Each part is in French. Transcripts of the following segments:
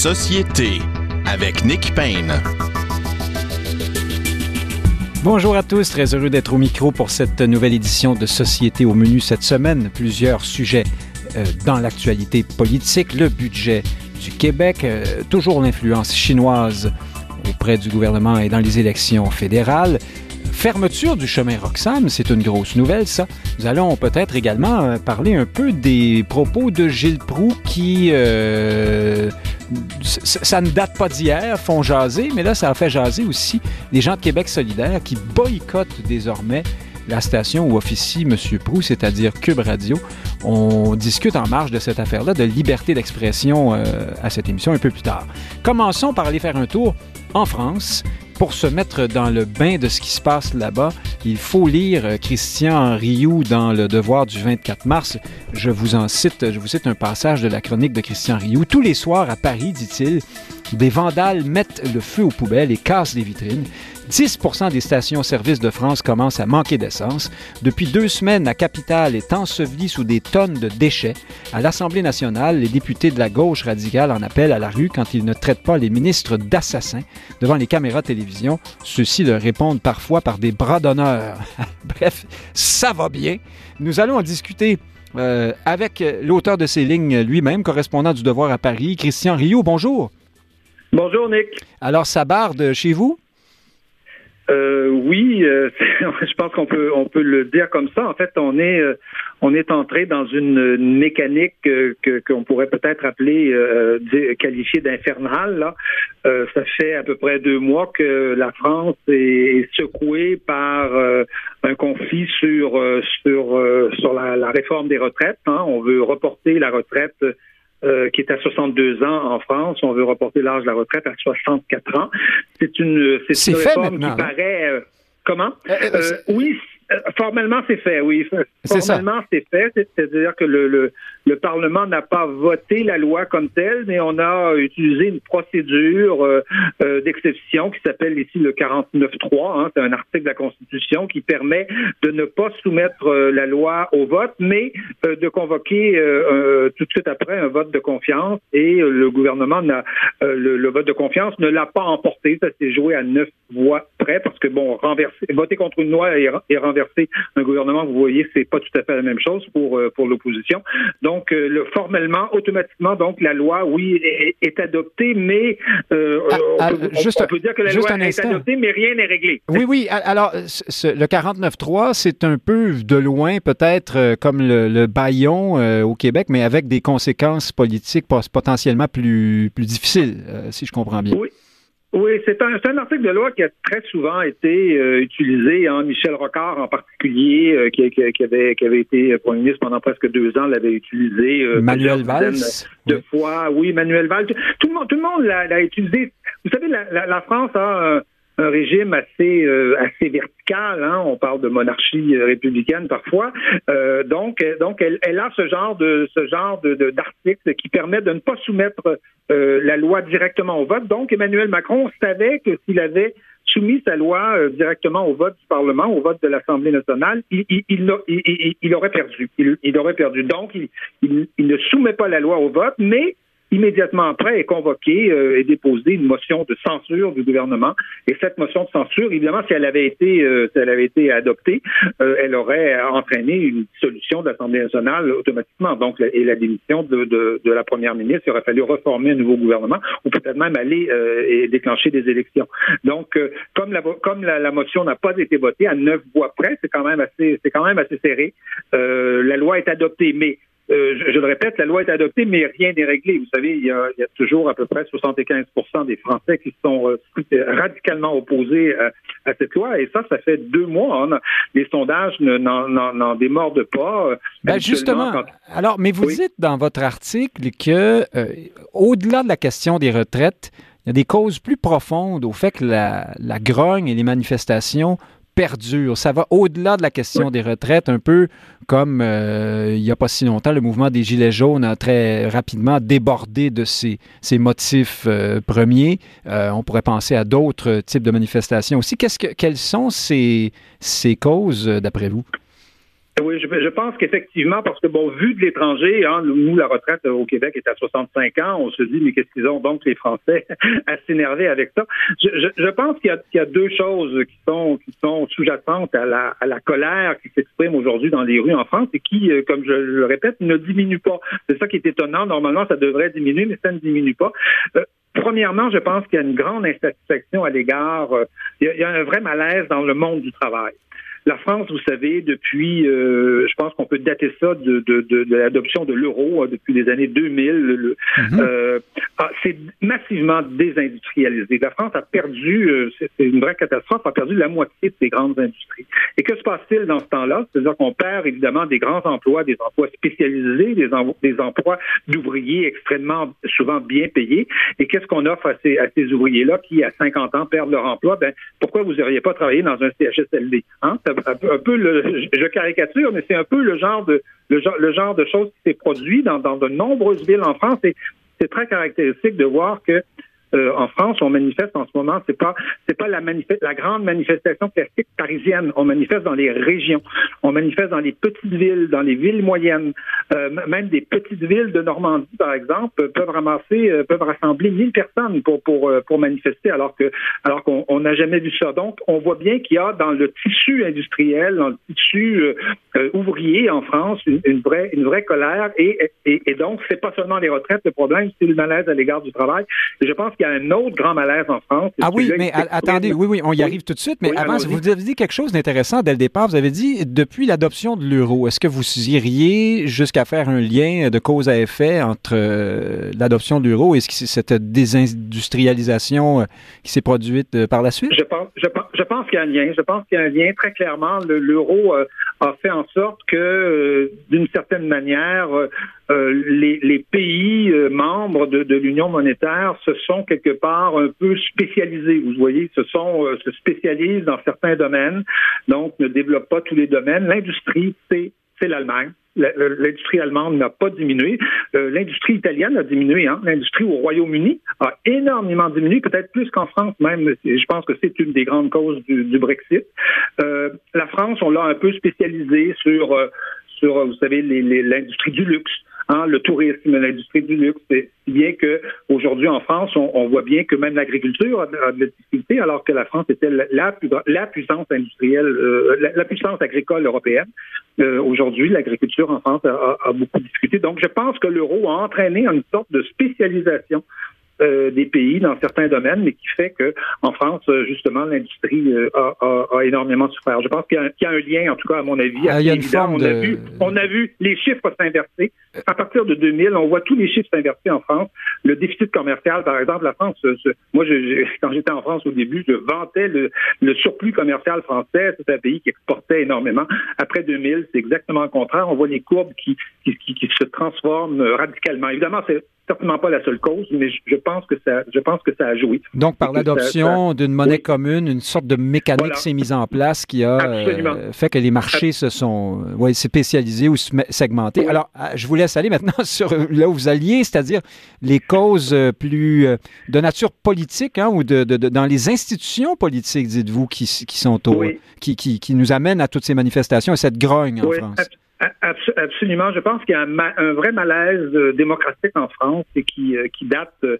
Société avec Nick Payne. Bonjour à tous, très heureux d'être au micro pour cette nouvelle édition de Société au menu cette semaine. Plusieurs sujets euh, dans l'actualité politique, le budget du Québec, euh, toujours l'influence chinoise auprès du gouvernement et dans les élections fédérales. Fermeture du chemin Roxham, c'est une grosse nouvelle, ça. Nous allons peut-être également euh, parler un peu des propos de Gilles Proux qui, ça ne date pas d'hier, font jaser, mais là, ça a fait jaser aussi les gens de Québec solidaire qui boycottent désormais la station où officie M. Proux, c'est-à-dire Cube Radio. On discute en marge de cette affaire-là de liberté d'expression euh, à cette émission un peu plus tard. Commençons par aller faire un tour en France. Pour se mettre dans le bain de ce qui se passe là-bas, il faut lire euh, Christian Rioux dans Le Devoir du 24 mars. Je vous en cite, je vous cite un passage de la chronique de Christian Rioux. Tous les soirs à Paris, dit-il, des vandales mettent le feu aux poubelles et cassent les vitrines. 10% des stations-service de France commencent à manquer d'essence. Depuis deux semaines, la capitale est ensevelie sous des tonnes de déchets. À l'Assemblée nationale, les députés de la gauche radicale en appellent à la rue quand ils ne traitent pas les ministres d'assassins. Devant les caméras de télévision, ceux-ci leur répondent parfois par des bras d'honneur. Bref, ça va bien. Nous allons en discuter euh, avec l'auteur de ces lignes lui-même, correspondant du Devoir à Paris, Christian Rio. Bonjour. Bonjour, Nick. Alors, ça barde chez vous? Euh, oui, euh, je pense qu'on peut on peut le dire comme ça. En fait, on est euh, on est entré dans une mécanique que qu'on pourrait peut-être appeler qualifiée d'infernale. Là, ça fait à peu près deux mois que la France est, secouée par un conflit sur sur sur la, la réforme des retraites. Hein. On veut reporter la retraite euh, qui est à 62 ans en France. On veut reporter l'âge de la retraite à 64 ans. C'est une, c'est une réforme qui paraît... Euh, comment? Euh, oui, formellement, c'est fait, oui. Formellement, c'est fait. C'est-à-dire que le, le, le Parlement n'a pas voté la loi comme telle, mais on a utilisé une procédure euh, euh, d'exception qui s'appelle ici le 49.3. Hein, c'est un article de la Constitution qui permet de ne pas soumettre euh, la loi au vote, mais de convoquer tout de suite après un vote de confiance. Et le gouvernement n'a le, vote de confiance ne l'a pas emporté. Ça s'est joué à neuf voix près parce que bon, renverser, voter contre une loi et, et renverser un gouvernement, vous voyez, c'est pas tout à fait la même chose pour pour l'opposition. Donc euh, le, formellement, automatiquement, donc la loi, oui, est, adoptée, mais euh, ah, ah, on, peut, dire que la loi est adoptée, mais rien n'est réglé. Oui, oui. Alors, le 49.3, c'est un peu de loin, peut-être euh, comme le, le baillon au Québec, mais avec des conséquences politiques potentiellement plus, plus difficiles, si je comprends bien. Oui. Oui, c'est un, un, article de loi qui a très souvent été euh, utilisé. Hein. Michel Rocard, en particulier, euh, qui, qui, avait, qui avait été Premier ministre pendant presque deux ans, l'avait utilisé. Euh, Manuel Valls. De fois, oui, Manuel Valls. Tout le monde, tout le monde l'a utilisé. Vous savez, la, la, la France a un régime assez euh, assez vertical. Hein. On parle de monarchie euh, républicaine parfois. Euh, donc donc elle, elle, a ce genre de ce genre de d'article qui permet de ne pas soumettre la loi directement au vote. Donc Emmanuel Macron savait que s'il avait soumis sa loi directement au vote du Parlement, au vote de l'Assemblée nationale, il, il, il, il aurait perdu. Il, aurait perdu. Donc, il, ne soumet pas la loi au vote, mais immédiatement après est convoqué euh, et déposé une motion de censure du gouvernement. Et cette motion de censure, évidemment, si elle avait été, euh, si elle avait été adoptée, euh, elle aurait entraîné une solution de l'Assemblée nationale automatiquement. Donc, et la démission de, de, de, la première ministre, il aurait fallu reformer un nouveau gouvernement ou peut-être même aller et déclencher des élections. Donc, comme la, comme la, la motion n'a pas été votée à neuf voix près, c'est quand même assez, c'est quand même assez serré. la loi est adoptée, mais euh, je, le répète, la loi est adoptée, mais rien n'est réglé. Vous savez, il y, a, toujours à peu près 75% des Français qui sont euh, radicalement opposés à, cette loi. Et ça, ça fait deux mois. Hein. Les sondages n'en démordent pas. Ben justement. Alors, mais vous dites dans votre article que, euh, au-delà de la question des retraites, il y a des causes plus profondes au fait que la, la grogne et les manifestations perdure. Ça va au-delà de la question des retraites, un peu comme euh, il n'y a pas si longtemps, le mouvement des Gilets jaunes a très rapidement débordé de ses, motifs euh, premiers. Euh, on pourrait penser à d'autres types de manifestations aussi. Qu'est-ce que, quelles sont ces, ces causes, d'après vous? Oui, je, pense qu'effectivement, parce que bon, vu de l'étranger, hein, nous, la retraite au Québec est à 65 ans, on se dit, mais qu'est-ce qu'ils ont donc les Français à s'énerver avec ça? Je, pense qu'il y, a deux choses qui sont qui sont sous-jacentes à la, à la colère qui s'exprime aujourd'hui dans les rues en France et qui, euh, comme je le répète, ne diminue pas. C'est ça qui est étonnant. Normalement, ça devrait diminuer, mais ça ne diminue pas. Euh, premièrement, je pense qu'il y a une grande insatisfaction à l'égard, euh, il y a un vrai malaise dans le monde du travail. La France, vous savez, depuis, euh, je pense qu'on peut dater ça de, de, de, de l'adoption de l'euro hein, depuis les années 2000, le, mhm. euh, c'est massivement désindustrialisé. La France a perdu, euh, c'est une vraie catastrophe, a perdu la moitié de ses grandes industries. Et que se passe-t-il dans ce temps-là? C'est-à-dire qu'on perd évidemment des grands emplois, des emplois spécialisés, des, des emplois d'ouvriers extrêmement souvent bien payés. Et qu'est-ce qu'on offre à ces, à ces ouvriers-là qui, à 50 ans, perdent leur emploi? Ben, pourquoi vous n'auriez pas travaillé dans un CHSLD? Hein? Un peu, le, je caricature, mais c'est un peu le genre de le genre, de choses qui s'est produit dans, dans de nombreuses villes en France. Et c'est très caractéristique de voir que euh, en France, on manifeste en ce moment, c'est pas c'est pas la, la grande manifestation classique parisienne. On manifeste dans les régions, on manifeste dans les petites villes, dans les villes moyennes, euh, même des petites villes de Normandie, par exemple, peuvent ramasser, euh, peuvent rassembler 1000 personnes pour pour pour manifester, alors que alors qu'on n'a jamais vu ça. Donc, on voit bien qu'il y a dans le tissu industriel, dans le tissu ouvrier en France, une, vraie une vraie colère et et, et donc c'est pas seulement les retraites le problème, c'est le malaise à l'égard du travail. Je pense il y a un autre grand malaise en France. Ah oui, mais attendez, oui, oui, on y arrive tout de suite. Mais avant, vous avez dit quelque chose d'intéressant dès le départ. Vous avez dit, depuis l'adoption de l'euro, est-ce que vous iriez jusqu'à faire un lien de cause à effet entre euh, l'adoption de l'euro et cette désindustrialisation euh, qui s'est produite euh, par la suite? Je pense, je pense, je pense qu'il y a un lien. Je pense qu'il y a un lien très clairement. L'euro a fait en sorte que, d'une certaine manière, les, les, pays membres de, de l'Union monétaire se sont quelque part un peu spécialisés. Vous voyez, ce sont euh, se spécialisent dans certains domaines, donc ne développent pas tous les domaines. L'industrie, c'est c'est l'Allemagne. L'industrie allemande n'a pas diminué. Euh, l'industrie italienne a diminué. Hein. L'industrie au Royaume-Uni a énormément diminué, peut-être plus qu'en France même. Je pense que c'est une des grandes causes du, Brexit. Euh, la France, on l'a un peu spécialisé sur, sur vous savez, l'industrie du luxe. Hein, le tourisme, l'industrie du luxe, c'est bien que aujourd'hui en France, on, voit bien que même l'agriculture a, de la difficulté, alors que la France était la, la, puissance industrielle, euh, la, puissance agricole européenne. Euh, aujourd'hui, l'agriculture en France a, a, beaucoup difficultés. Donc, je pense que l'euro a entraîné une sorte de spécialisation euh, des pays dans certains domaines, mais qui fait que en France, euh, justement, l'industrie euh, a, a, énormément souffert. Je pense qu'il y, a un lien, en tout cas à mon avis. Ah, il y a une forme on, de... a vu, on a vu les chiffres s'inverser. À partir de 2000, on voit tous les chiffres s'inverser en France. Le déficit commercial, par exemple, la France, moi, je, quand j'étais en France au début, je vantais le, le surplus commercial français. C'est un pays qui exportait énormément. Après 2000, c'est exactement le contraire. On voit les courbes qui, qui, qui, qui se transforment radicalement. Évidemment, c'est certainement pas la seule cause, mais je pense que ça, je pense que ça a joué. Donc, par l'adoption d'une monnaie commune, une sorte de mécanique s'est mise en place qui a euh, fait que les marchés se sont ouais, spécialisés ou segmentés. Alors, euh, je vous laisse aller maintenant sur là où vous alliez, c'est-à-dire les causes euh, plus de nature politique hein, ou de, dans les institutions politiques, dites-vous, qui, qui sont au, qui, qui, qui, nous amènent à toutes ces manifestations et cette grogne en France. Absolument. Je pense qu'il y a un, vrai malaise euh, démocratique en France et qui, euh, date de,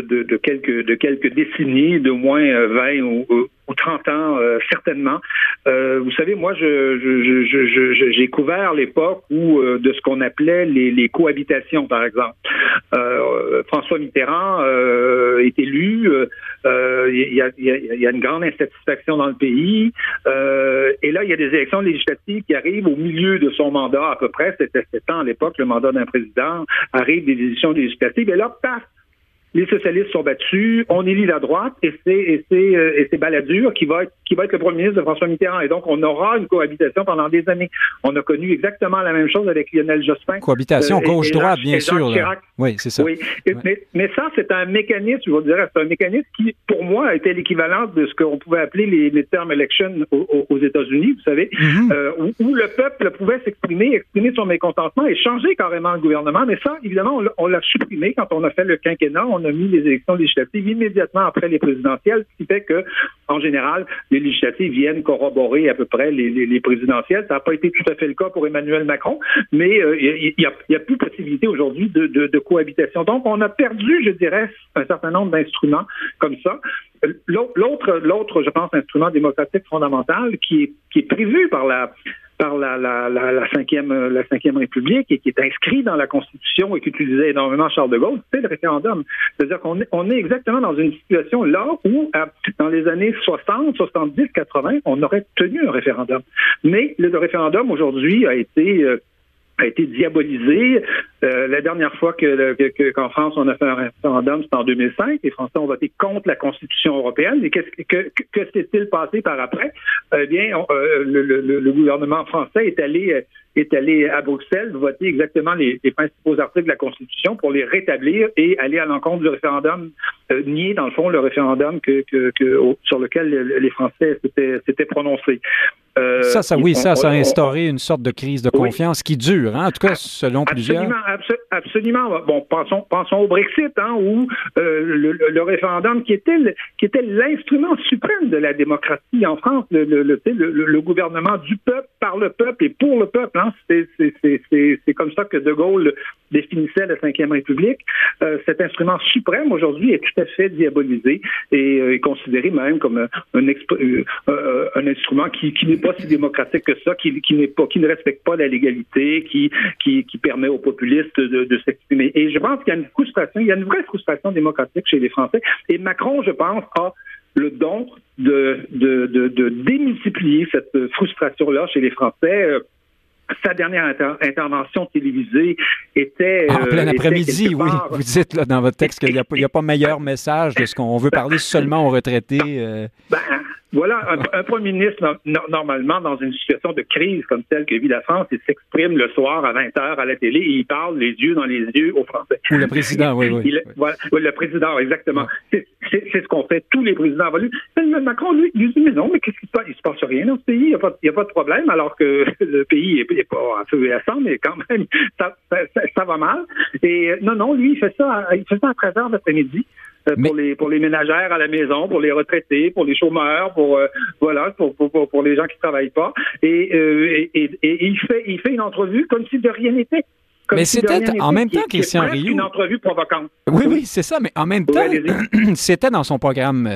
de, quelques, de quelques décennies, de moins 20 euh, ou, ou 30 ans, certainement. vous savez, moi, je, j'ai couvert l'époque où de ce qu'on appelait les, cohabitations, par exemple. François Mitterrand est élu. Il y, a, y, a, une grande insatisfaction dans le pays. et là, il y a des élections législatives qui arrivent au milieu de son mandat à peu près, c'était sept ans à l'époque, le mandat d'un président, arrive des élections législatives, et là, paf, les socialistes sont battus, on élit la droite et c'est et c'est euh, et c'est Balladur qui va être qui va être le premier ministre de François Mitterrand et donc on aura une cohabitation pendant des années. On a connu exactement la même chose avec Lionel Jospin. Cohabitation euh, gauche droite bien sûr. Oui, c'est ça. Oui, mais, mais, ça c'est un mécanisme, je vous dirais, c'est un mécanisme qui pour moi était l'équivalent de ce qu'on pouvait appeler les, les termes election aux, États-Unis, vous savez, mm-hmm. euh, où, le peuple pouvait s'exprimer, exprimer son mécontentement et changer carrément le gouvernement. Mais ça, évidemment, on l'a supprimé quand on a fait le quinquennat on a mis les élections législatives immédiatement après les présidentielles, ce qui fait que, en général, les législatives viennent corroborer à peu près les, présidentielles. Ça n'a pas été tout à fait le cas pour Emmanuel Macron, mais euh, il n'y a, plus possibilité aujourd'hui de, cohabitation. Donc, on a perdu, je dirais, un certain nombre d'instruments comme ça. L'autre, l'autre, je pense, instrument démocratique fondamental qui est prévu par la par la, la, la, cinquième, la cinquième République et qui est inscrit dans la Constitution et qu'utilisait énormément Charles de Gaulle, c'est le référendum. C'est-à-dire qu'on est, on est exactement dans une situation là où, dans les années 60, 70, 80, on aurait tenu un référendum. Mais le référendum aujourd'hui a été euh, a été diabolisé. Euh, la dernière fois que, qu'en France on a fait un référendum, c'était en 2005. Les Français ont voté contre la Constitution européenne. Et qu'est-ce que, que, s'est-il passé par après? Eh bien, euh, le, le, le, gouvernement français est allé est allé à Bruxelles voter exactement les, principaux articles de la Constitution pour les rétablir et aller à l'encontre du référendum, euh, nier dans le fond le référendum que, que, que sur lequel les Français s'étaient prononcés. Euh, ça, ça, oui, ça, ça a instauré une sorte de crise de confiance qui dure, hein, en tout cas, selon plusieurs. absolument. Bon, pensons, pensons au Brexit, hein, où euh, le, référendum qui était, qui était l'instrument suprême de la démocratie en France, le, le, gouvernement du peuple, par le peuple et pour le peuple. Hein, c'est comme ça que De Gaulle définissait la Ve République. Euh, cet instrument suprême, aujourd'hui, est tout à fait diabolisé et est considéré même comme un, un, instrument qui, qui n'est pas si démocratique que ça, qui, qui, n'est pas, qui ne respecte pas la légalité, qui, qui, qui permet aux populistes de, de s'exprimer. Et je pense qu'il y a une frustration, il y a une vraie frustration démocratique chez les Français. Et Macron, je pense, a le don de, de, de, de démultiplier cette frustration-là chez les Français. Euh, sa dernière intervention télévisée était. en plein euh, après-midi, oui. Vous dites là, dans votre texte qu'il n'y a, a, pas meilleur message de ce qu'on veut parler seulement aux retraités. Euh. Ben, voilà, un, premier ministre, normalement, dans une situation de crise comme celle que vit la France, il s'exprime le soir à 20 h à la télé et il parle les yeux dans les yeux aux Français. Ou le président, oui, oui. Voilà, le président, exactement. C'est ce qu'on fait, tous les présidents. Macron, lui, il dit, mais non, mais qu'est-ce qui se passe? Il se passe rien dans ce pays, il n'y a, pas, a pas de problème, alors que le pays n'est pas en feu et à sang, mais quand même, ça, ça, va mal. Et non, non, lui, il fait ça, il fait ça à 13 h l'après-midi. Euh, pour les pour les ménagères à la maison, pour les retraités, pour les chômeurs, pour euh, voilà, pour, pour, pour, les gens qui travaillent pas. Et, euh, et, et, il fait il fait une entrevue comme si de rien n'était. mais c'était en même temps, Christian Rioux. une entrevue provocante. Oui, oui, c'est ça. Mais en même temps, c'était dans son programme,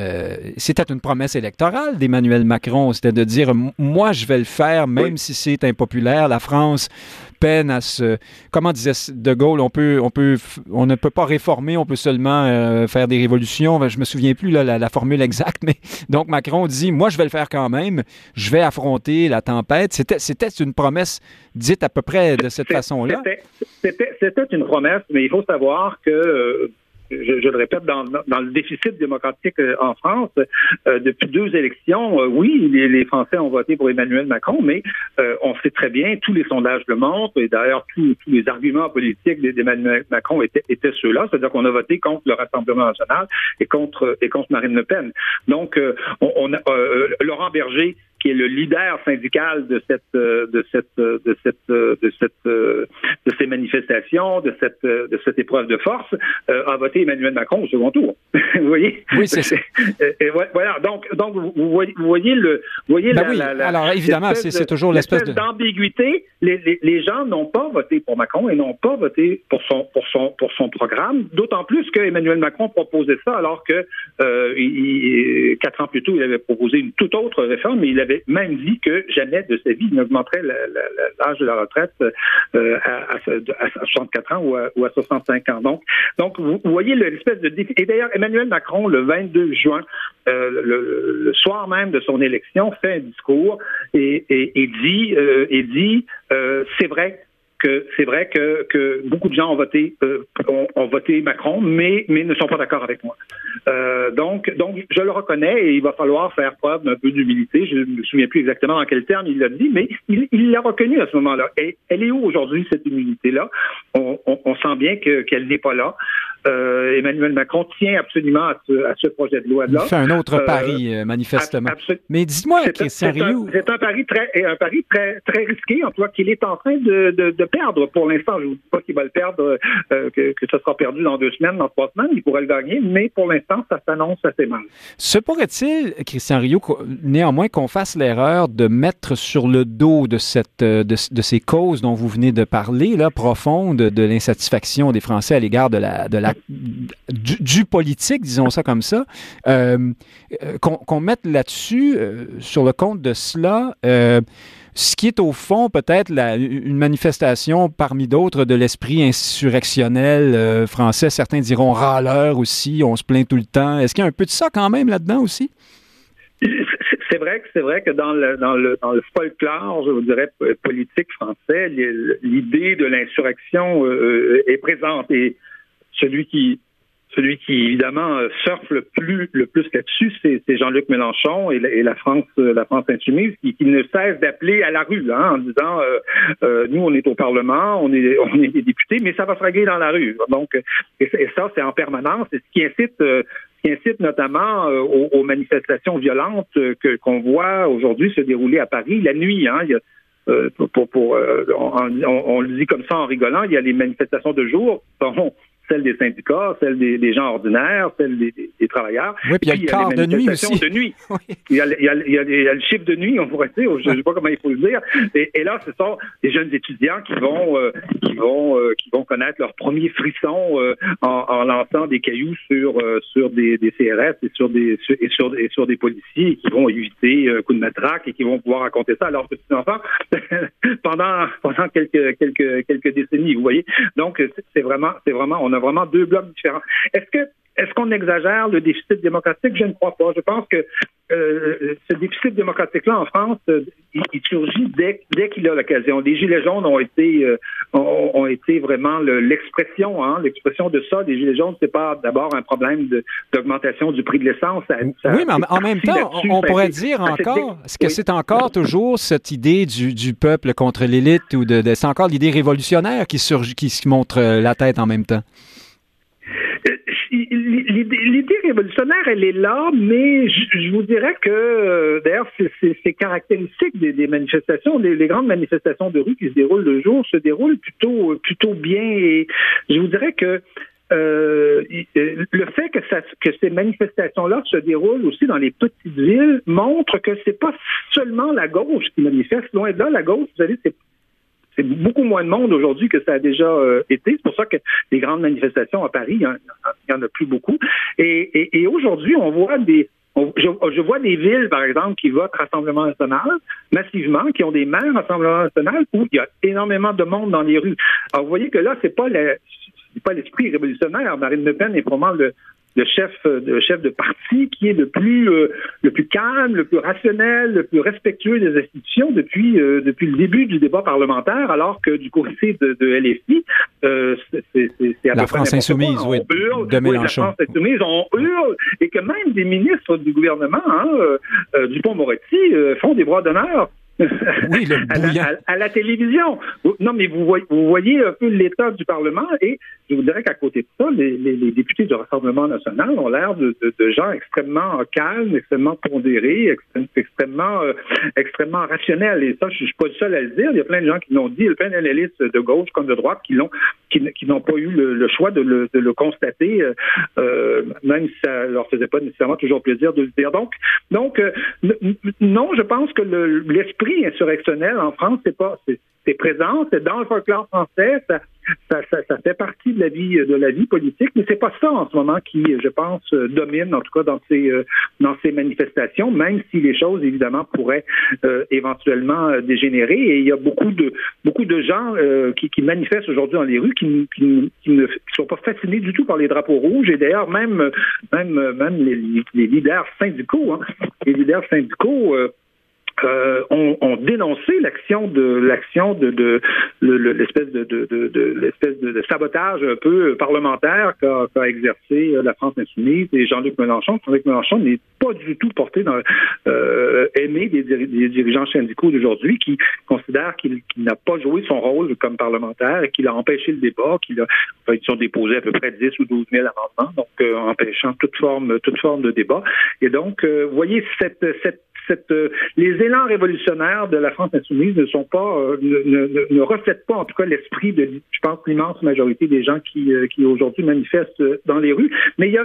c'était une promesse électorale d'Emmanuel Macron. C'était de dire, moi, je vais le faire, même si c'est impopulaire. La France peine à se. Comment disait De Gaulle, on peut, on peut, on ne peut pas réformer, on peut seulement euh, faire des révolutions. Je me souviens plus là, la, formule exacte, mais donc Macron dit, moi je vais le faire quand même. Je vais affronter la tempête. C'était, c'était une promesse dite à peu près de cette façon-là. C'était une promesse, mais il faut savoir que euh, je, je, le répète, dans, dans, le déficit démocratique euh, en France, euh, depuis deux élections, euh, oui, les, les, Français ont voté pour Emmanuel Macron, mais on sait très bien, tous les sondages le montrent, et d'ailleurs tous, tous les arguments politiques d'Emmanuel Macron étaient, étaient ceux-là, c'est-à-dire qu'on a voté contre le Rassemblement national et contre et contre Marine Le Pen. Donc, on, on a, Laurent Berger qui est le leader syndical de cette de cette de cette de cette de ces manifestations, de cette de cette épreuve de force, a voté Emmanuel Macron au second tour. vous voyez? Oui, c'est ça. Et voilà. Donc, donc vous, voyez, vous voyez le, voyez ben la, oui. Alors, évidemment, c'est toujours l'espèce de... d'ambiguïté. Les, les, les, gens n'ont pas voté pour Macron et n'ont pas voté pour son, pour son, pour son programme. D'autant plus que Emmanuel Macron proposait ça alors que euh, il, quatre ans plus tôt, il avait proposé une toute autre réforme mais il avait même dit que jamais de sa vie il n'augmenterait l'âge de la retraite euh, à, à, 64 ans ou à, ou à 65 ans. Donc, donc vous voyez l'espèce de Et d'ailleurs, Emmanuel Macron, le 22 juin, euh, le, soir même de son élection, fait un discours et, dit, euh, et dit euh, c'est vrai que c'est vrai que, que, beaucoup de gens ont voté ont, voté Macron, mais mais ne sont pas d'accord avec moi. donc donc je le reconnais et il va falloir faire preuve d'un peu d'humilité. Je ne me souviens plus exactement dans quel terme il l'a dit, mais il l'a reconnu à ce moment-là. Elle est où aujourd'hui cette humilité là on, on, sent bien que qu'elle n'est pas là. Emmanuel Macron tient absolument à ce, projet de loi-là. Il fait un autre pari, manifestement. Mais dites-moi, Christian Rioux... C'est un pari très, un pari très, très risqué, en tout cas, qu'il est en train de, de, perdre. Pour l'instant, je ne vous dis pas qu'il va le perdre, que, que ce sera perdu dans deux semaines, dans trois semaines. Il pourrait le gagner, mais pour l'instant, ça s'annonce assez mal. Se pourrait-il, Christian Rio, néanmoins qu'on fasse l'erreur de mettre sur le dos de, cette, euh, de, ces causes dont vous venez de parler, là, profondes, de l'insatisfaction des Français à l'égard de la, de la, du, politique, disons ça comme ça, euh, euh, qu'on mette là-dessus, sur le compte de cela, ce qui est au fond peut-être une manifestation parmi d'autres de l'esprit insurrectionnel euh, français. Certains diront râleur aussi, on se plaint tout le temps. Est-ce qu'il y a un peu de ça quand même là-dedans aussi? C'est vrai que c'est vrai que dans le folklore, je vous dirais politique français, l'idée de l'insurrection euh, est présente celui qui celui qui, évidemment, euh, surfe le plus, le plus là-dessus, c'est Jean-Luc Mélenchon et la, France, euh, la France insoumise, qui, ne cesse d'appeler à la rue, hein, en disant euh, nous, on est au Parlement, on est, on est des députés, mais ça va se régler dans la rue. Donc, et, ça, c'est en permanence. Et ce qui incite qui incite notamment aux, manifestations violentes que qu'on voit aujourd'hui se dérouler à Paris la nuit. Hein. Y a, pour, pour, on, le dit comme ça en rigolant, il y a les manifestations de jour. Celle des syndicats, celle des, gens ordinaires, celle des, travailleurs. Oui, puis il y a le quart de nuit aussi. De nuit. il, y a, il, y a, il, y a, le chiffre de nuit, on pourrait dire, je ne sais pas comment il faut le dire. Et, là, ce sont des jeunes étudiants qui vont, euh, qui vont, euh, qui vont connaître leur premier frisson euh, en, lançant des cailloux sur sur des, CRS et sur des et sur, et sur des policiers et qui vont éviter un coup de matraque et qui vont pouvoir raconter ça à leurs petits enfants pendant pendant quelques quelques quelques décennies. Vous voyez. Donc c'est vraiment c'est vraiment on a vraiment deux blocs différents. Est-ce que est-ce qu'on exagère le déficit démocratique? Je ne crois pas. Je pense que euh, ce déficit démocratique-là en France, euh, il, surgit dès, dès qu'il a l'occasion. Les Gilets jaunes ont été, euh, ont, été vraiment l'expression, hein, l'expression de ça. Les Gilets jaunes, c'est pas d'abord un problème d'augmentation du prix de l'essence. oui, mais en, même temps, on, pourrait dire encore, est-ce que c'est encore toujours cette idée du, du peuple contre l'élite ou de, de c'est encore l'idée révolutionnaire qui surgit, qui se montre la tête en même temps? L'idée révolutionnaire, elle est là, mais je, vous dirais que, euh, d'ailleurs, c'est caractéristique des, manifestations. Les, grandes manifestations de rue qui se déroulent le jour se déroulent plutôt, plutôt bien. Et je vous dirais que euh, le fait que, que ces manifestations-là se déroulent aussi dans les petites villes montre que c'est pas seulement la gauche qui manifeste. Loin de là, la gauche, vous savez, c'est c'est beaucoup moins de monde aujourd'hui que ça a déjà euh, été. C'est pour ça que les grandes manifestations à Paris, il n'y en, a plus beaucoup. Et, aujourd'hui, on voit des je, vois des villes, par exemple, qui votent Rassemblement national massivement, qui ont des maires Rassemblement national où il y a énormément de monde dans les rues. Alors, vous voyez que là, c'est pas pas l'esprit révolutionnaire. Marine Le Pen est probablement le, le chef de chef de parti qui est le plus euh, le plus calme, le plus rationnel, le plus respectueux des institutions depuis euh, depuis le début du débat parlementaire, alors que du côté de, de LFI, euh, c'est à la France insoumise, oui, de Mélenchon. la France insoumise, on hurle et que même des ministres du gouvernement, hein, euh, Dupont-Moretti, font des bras d'honneur oui, le à, la, télévision. Non, mais vous voyez, vous voyez un peu l'état du Parlement et je vous dirais qu'à côté de ça, les, députés du Rassemblement national ont l'air de, gens extrêmement calmes, extrêmement pondérés, extrêmement, euh, extrêmement rationnels. Et ça, je, suis pas le seul à le dire. Il y a plein de gens qui l'ont dit, il y a plein d'analystes de gauche comme de droite qui n'ont pas eu le, choix de le, constater, euh, euh, même si ça leur faisait pas nécessairement toujours plaisir de le dire. Donc, donc non, je pense que l'esprit insurrectionnel en France, c'est pas c'est présent, c'est dans le folklore français, ça, ça, fait partie de la vie politique, mais c'est pas ça en ce moment qui, je pense, domine en tout cas dans ces euh, dans ces manifestations, même si les choses évidemment pourraient euh, éventuellement euh, dégénérer. Et il y a beaucoup de beaucoup de gens qui, manifestent aujourd'hui dans les rues qui, ne sont pas fascinés du tout par les drapeaux rouges. Et d'ailleurs même même même les, leaders syndicaux, hein, les leaders syndicaux euh, ont, dénoncé l'action de l'action de, de, l'espèce de, de, de l'espèce de, sabotage un peu parlementaire qu'a exercé euh, la France insoumise et Jean-Luc Mélenchon. Jean-Luc Mélenchon n'est pas du tout porté dans euh, aimé des, dirigeants syndicaux d'aujourd'hui qui considèrent qu'il n'a pas joué son rôle comme parlementaire et qu'il a empêché le débat, qu'il a ils ont déposé à peu près 10 ou 12 000 amendements, donc euh, empêchant toute forme toute forme de débat. Et donc, vous voyez cette cette euh, les élans révolutionnaires de la France insoumise ne sont pas, euh, reflètent pas en tout cas l'esprit de, l'immense majorité des gens qui, euh, qui aujourd'hui manifestent dans les rues. Mais il y a,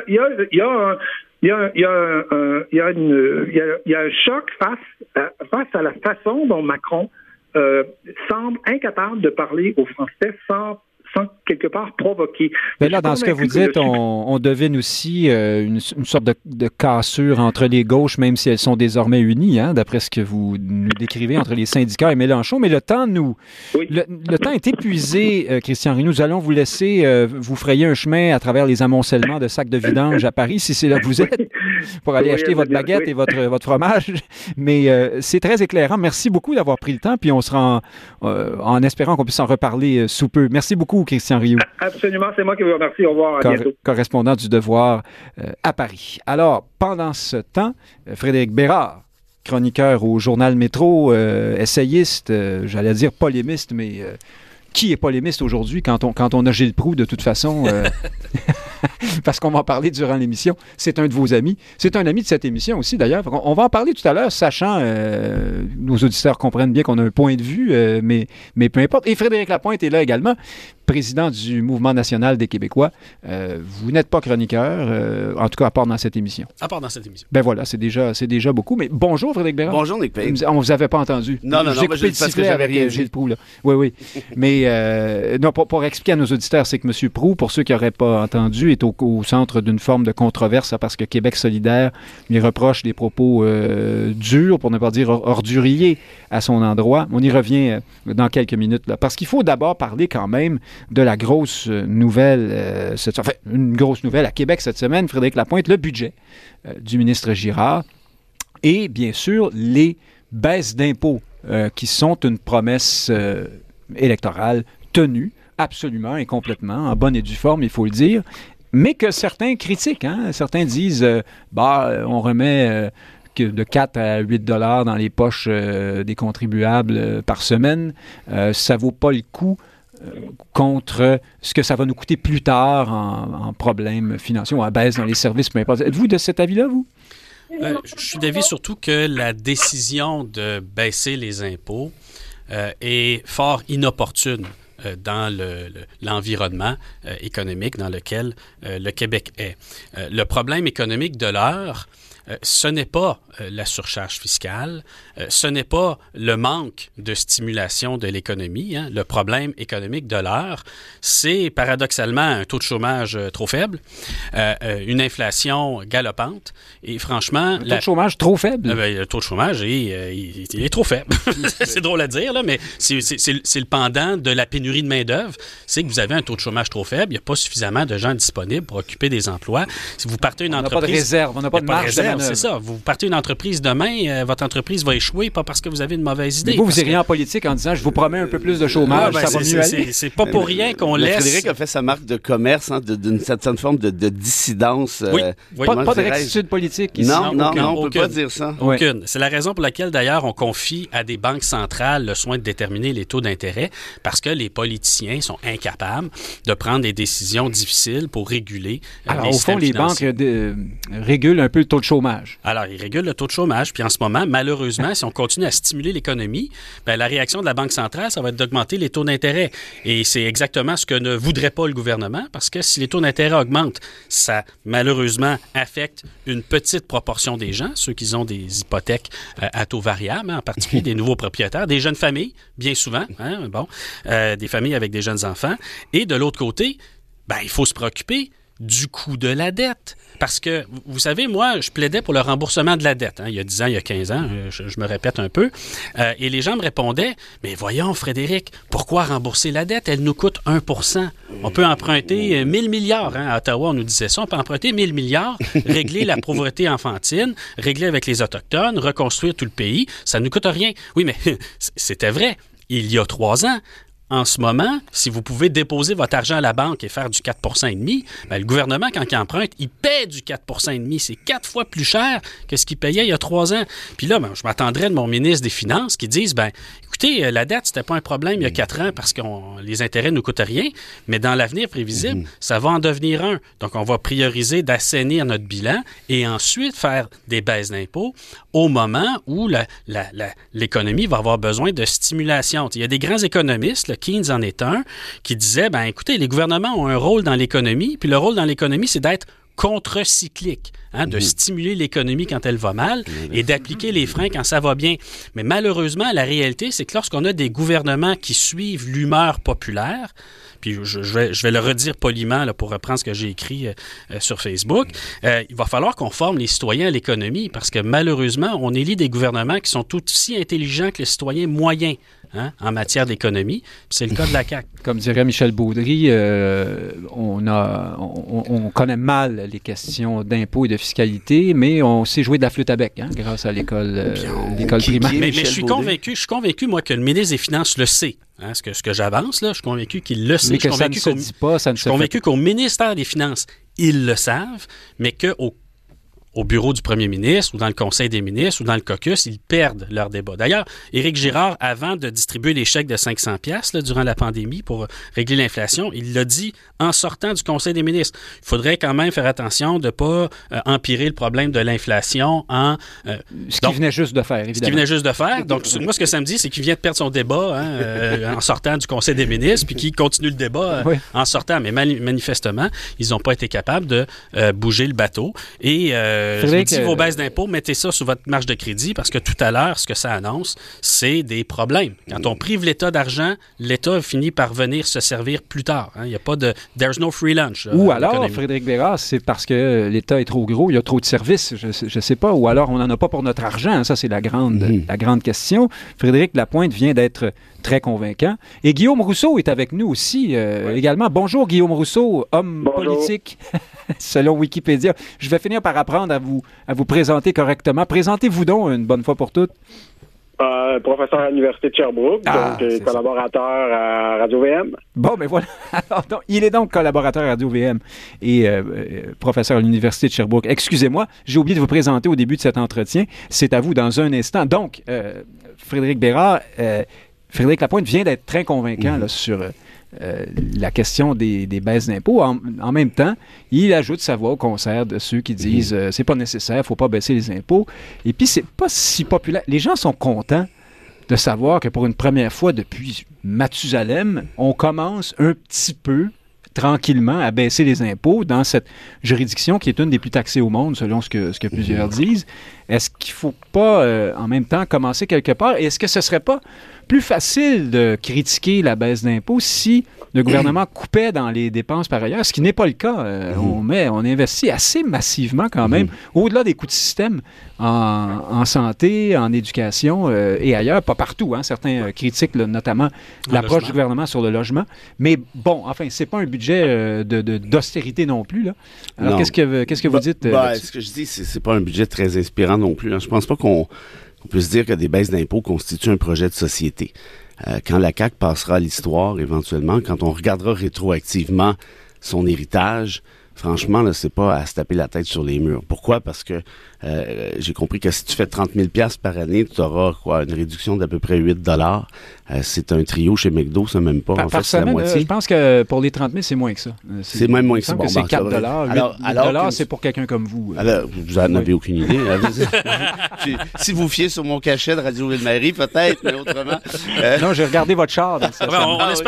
un, choc face à, face à la façon dont Macron semble incapable de parler aux Français sans quelque part provoquer. Mais là, dans ce que vous dites, on, devine aussi euh, une, sorte de, cassure entre les gauches, même si elles sont désormais unies, hein, d'après ce que vous nous décrivez entre les syndicats et Mélenchon. Mais le temps nous, le, temps est épuisé, euh, Christian Rioux. Nous allons vous laisser euh, vous frayer un chemin à travers les amoncellements de sacs de vidange à Paris, si c'est là que vous êtes, pour aller acheter votre baguette et votre, votre fromage. Mais c'est très éclairant. Merci beaucoup d'avoir pris le temps, puis on sera en, en espérant qu'on puisse en reparler sous peu. Merci beaucoup, Christian Rioux. Absolument, c'est moi qui vous remercie. Au revoir. À bientôt. Correspondant du Devoir euh, à Paris. Alors, pendant ce temps, euh, Frédéric Bérard, chroniqueur au journal Métro, euh, essayiste, j'allais dire polémiste, mais qui est polémiste aujourd'hui quand on, quand on a Gilles Proux, de toute façon? parce qu'on va en parler durant l'émission. C'est un de vos amis. C'est un ami de cette émission aussi, d'ailleurs. On va en parler tout à l'heure, sachant, euh, nos auditeurs comprennent bien qu'on a un point de vue, euh, mais, mais peu importe. Et Frédéric Lapointe est là également, président du Mouvement national des Québécois. Euh, vous n'êtes pas chroniqueur, en tout cas, à part dans cette émission. À part dans cette émission. Ben voilà, c'est déjà, c'est déjà beaucoup. Mais bonjour, Frédéric Bérard. Bonjour, Nick Payne. On vous avait pas entendu. Non, non, non, J'ai coupé le sifflet avec rien Gilles Proux, là. Oui, oui. mais non, pour, pour, expliquer à nos auditeurs, c'est que M. Proux, pour ceux qui n'auraient pas entendu, est au, au centre d'une forme de controverse parce que Québec solidaire lui reproche des propos euh, durs, pour ne pas dire orduriers, à son endroit. On y revient euh, dans quelques minutes. Là, parce qu'il faut d'abord parler quand même de la grosse nouvelle, euh, cette, enfin, une grosse nouvelle à Québec cette semaine, Frédéric Lapointe, le budget du ministre Girard et bien sûr les baisses d'impôts qui sont une promesse électorale tenue absolument et complètement, en bonne et due forme, il faut le dire, mais que certains critiquent. Hein? Certains disent, euh, bah, euh, on remet euh, de 4 à 8 dollars dans les poches des contribuables par semaine. ça vaut pas le coup contre ce que ça va nous coûter plus tard en, problèmes financiers ou en baisse dans les services, peu importe. Êtes-vous de cet avis-là, vous? je suis d'avis surtout que la décision de baisser les impôts est fort inopportune. Euh, dans l'environnement le, euh, économique dans lequel euh, le Québec est. le problème économique de l'heure, ce n'est pas la surcharge fiscale, ce n'est pas le manque de stimulation de l'économie. Hein. Le problème économique de l'heure, c'est paradoxalement un taux de chômage trop faible, une inflation galopante et franchement... Un taux de chômage trop faible? Ben, le taux de chômage, il, il est trop faible. c'est drôle à dire, là, mais c'est le pendant de la pénurie de main-d'œuvre, c'est que vous avez un taux de chômage trop faible, il n'y a pas suffisamment de gens disponibles pour occuper des emplois. Si vous partez une on entreprise. pas de réserve, on n'a pas de marge C'est ça. Vous partez une entreprise demain, euh, votre entreprise va échouer, pas parce que vous avez une mauvaise idée. vous, vous iriez en politique en disant je vous promets un peu plus de chômage, ah, ben, ça va mieux aller. C'est pas pour rien qu'on laisse. Frédéric a fait sa marque de commerce, hein, d'une certaine forme de, dissidence. Oui. Euh, pas, de rectitude politique ici. Non, non, non, on ne peut pas dire ça. Aucune. C'est la raison pour laquelle, d'ailleurs, on confie à des banques centrales le soin de déterminer les taux d'intérêt, parce que les politiciens sont incapables de prendre des décisions difficiles pour réguler. Euh, Alors, au fond, les banques euh, régulent un peu le taux de chômage. Alors, ils régulent le taux de chômage. Puis en ce moment, malheureusement, si on continue à stimuler l'économie, ben, la réaction de la Banque centrale, ça va être d'augmenter les taux d'intérêt. Et c'est exactement ce que ne voudrait pas le gouvernement, parce que si les taux d'intérêt augmentent, ça, malheureusement, affecte une petite proportion des gens, ceux qui ont des hypothèques euh, à taux variable, hein, en particulier des nouveaux propriétaires, des jeunes familles, bien souvent, hein, bon, des familles avec des jeunes enfants. Et de l'autre côté, ben, il faut se préoccuper du coût de la dette. Parce que, vous savez, moi, je plaidais pour le remboursement de la dette. Hein, il y a 10 ans, il y a 15 ans, euh, je, me répète un peu. Euh, et les gens me répondaient, mais voyons, Frédéric, pourquoi rembourser la dette? Elle nous coûte 1% On peut emprunter 1000 euh, milliards. Hein, à Ottawa, on nous disait ça. On peut emprunter 1000 milliards, régler la pauvreté enfantine, régler avec les Autochtones, reconstruire tout le pays. Ça ne nous coûte rien. Oui, mais c'était vrai il y a trois ans en ce moment, si vous pouvez déposer votre argent à la banque et faire du 4,5% ben, le gouvernement, quand il emprunte, il paie du 4,5% C'est quatre fois plus cher que ce qu'il payait il y a trois ans. Puis là, ben, je m'attendrais de mon ministre des Finances qui dise, ben, écoutez, euh, la dette, c'était pas un problème il y a quatre ans parce que les intérêts ne coûtent rien, mais dans l'avenir prévisible, mhm. ça va en devenir un. Donc, on va prioriser d'assainir notre bilan et ensuite faire des baisses d'impôts au moment où l'économie va avoir besoin de stimulation. Il y a des grands économistes, Keynes en est un, qui disait, ben écoutez, les gouvernements ont un rôle dans l'économie, puis le rôle dans l'économie, c'est d'être contre-cyclique, hein, de mhm. stimuler l'économie quand elle va mal et d'appliquer les freins quand ça va bien. Mais malheureusement, la réalité, c'est que lorsqu'on a des gouvernements qui suivent l'humeur populaire, puis je, vais, je, vais, le redire poliment là, pour reprendre ce que j'ai écrit euh, euh, sur Facebook, euh, il va falloir qu'on forme les citoyens à l'économie parce que malheureusement, on élit des gouvernements qui sont tout aussi intelligents que les citoyens moyens. Hein, en matière d'économie. C'est le cas de la CAQ. Comme dirait Michel Baudry, on, a, on, connaît mal les questions d'impôts et de fiscalité, mais on sait jouer de la flûte à bec hein, grâce à l'école l'école primaire. Mais, mais je suis convaincu, je suis convaincu, moi, que le ministre des Finances le sait. Hein, ce que, ce que j'avance, là, je suis convaincu qu'il le sait. Mais que ça ne se dit pas, ça ne Je suis convaincu qu'au ministère des Finances, ils le savent, mais qu'au au bureau du premier ministre ou dans le conseil des ministres ou dans le caucus, ils perdent leur débat. D'ailleurs, Éric Girard, avant de distribuer les chèques de 500 pièces durant la pandémie pour régler l'inflation, il l'a dit en sortant du conseil des ministres. Il faudrait quand même faire attention de ne pas euh, empirer le problème de l'inflation en... Euh, ce qu'il venait juste de faire, évidemment. Ce qu'il venait juste de faire. Donc, moi, ce que ça me dit, c'est qu'il vient de perdre son débat hein, euh, en sortant du conseil des ministres, puis qu'il continue le débat en sortant. Mais manifestement, ils n'ont pas été capables de bouger le bateau. Et euh, je dis vos baisses d'impôts, mettez ça sur votre marge de crédit parce que tout à l'heure, ce que ça annonce, c'est des problèmes. Quand on prive l'État d'argent, l'État finit par venir se servir plus tard. Hein. Il n'y a pas de there's no free lunch. Euh, ou alors, Frédéric Bérard, c'est parce que l'État est trop gros, il y a trop de services, je ne sais pas. Ou alors, on n'en a pas pour notre argent. Hein. Ça, c'est la grande, mm-hmm. la grande question. Frédéric Lapointe vient d'être très convaincant. Et Guillaume Rousseau est avec nous aussi euh, également. Bonjour Guillaume Rousseau, homme politique selon Wikipédia. Je vais finir par apprendre à vous, à vous présenter correctement. Présentez-vous donc une bonne fois pour toutes. Euh, professeur à l'Université de Sherbrooke, ah, donc euh, collaborateur à Radio-VM. Bon, mais voilà. il est donc collaborateur à Radio-VM et professeur à l'Université de Sherbrooke. Excusez-moi, j'ai oublié de vous présenter au début de cet entretien. C'est à vous dans un instant. Donc, Frédéric Bérard, Frédéric Lapointe vient d'être très convaincant mhm. sur euh, la question des, baisses d'impôts. En, même temps, il ajoute sa voix au concert de ceux qui disent mhm. euh, c'est pas nécessaire, faut pas baisser les impôts. Et puis, c'est pas si populaire. Les gens sont contents de savoir que pour une première fois depuis Mathusalem, on commence un petit peu tranquillement à baisser les impôts dans cette juridiction qui est une des plus taxées au monde, selon ce que, ce que plusieurs disent. Est-ce qu'il ne faut pas, euh, en même temps, commencer quelque part? Et est-ce que ce ne serait pas plus facile de critiquer la baisse d'impôts si le gouvernement coupait dans les dépenses par ailleurs, ce qui n'est pas le cas. Euh, mhm. On met, on investit assez massivement quand même, mhm. au-delà des coûts de système, en, santé, en éducation euh, et ailleurs, pas partout. Hein. Certains euh, critiquent notamment l'approche du gouvernement sur le logement. Mais bon, enfin, c'est pas un budget d'austérité non plus. Là. Alors, qu'est-ce que, qu'est-ce que vous bah, dites? Bah, ce que je dis, c'est, c'est pas un budget très inspirant non plus. Hein. Je pense pas qu'on on peut se dire que des baisses d'impôts constituent un projet de société. Euh, quand la CAQ passera à l'histoire, éventuellement, quand on regardera rétroactivement son héritage, franchement, là, c'est pas à se taper la tête sur les murs. Pourquoi? Parce que euh, j'ai compris que si tu fais 30 000 par année, tu auras quoi, une réduction d'à peu près 8 dollars. Euh, c'est un trio chez McDo, ça même pas. en fait, c'est la moitié. je pense que pour les 30 000, c'est moins que ça. Euh, c'est même moins que ça. Bon, c'est 4 dollars. 8, dollars, c'est pour quelqu'un comme vous. Alors, vous n'en avez aucune idée. si vous fiez sur mon cachet de Radio Ville-Marie, peut-être, mais autrement. Non, j'ai regardé votre char.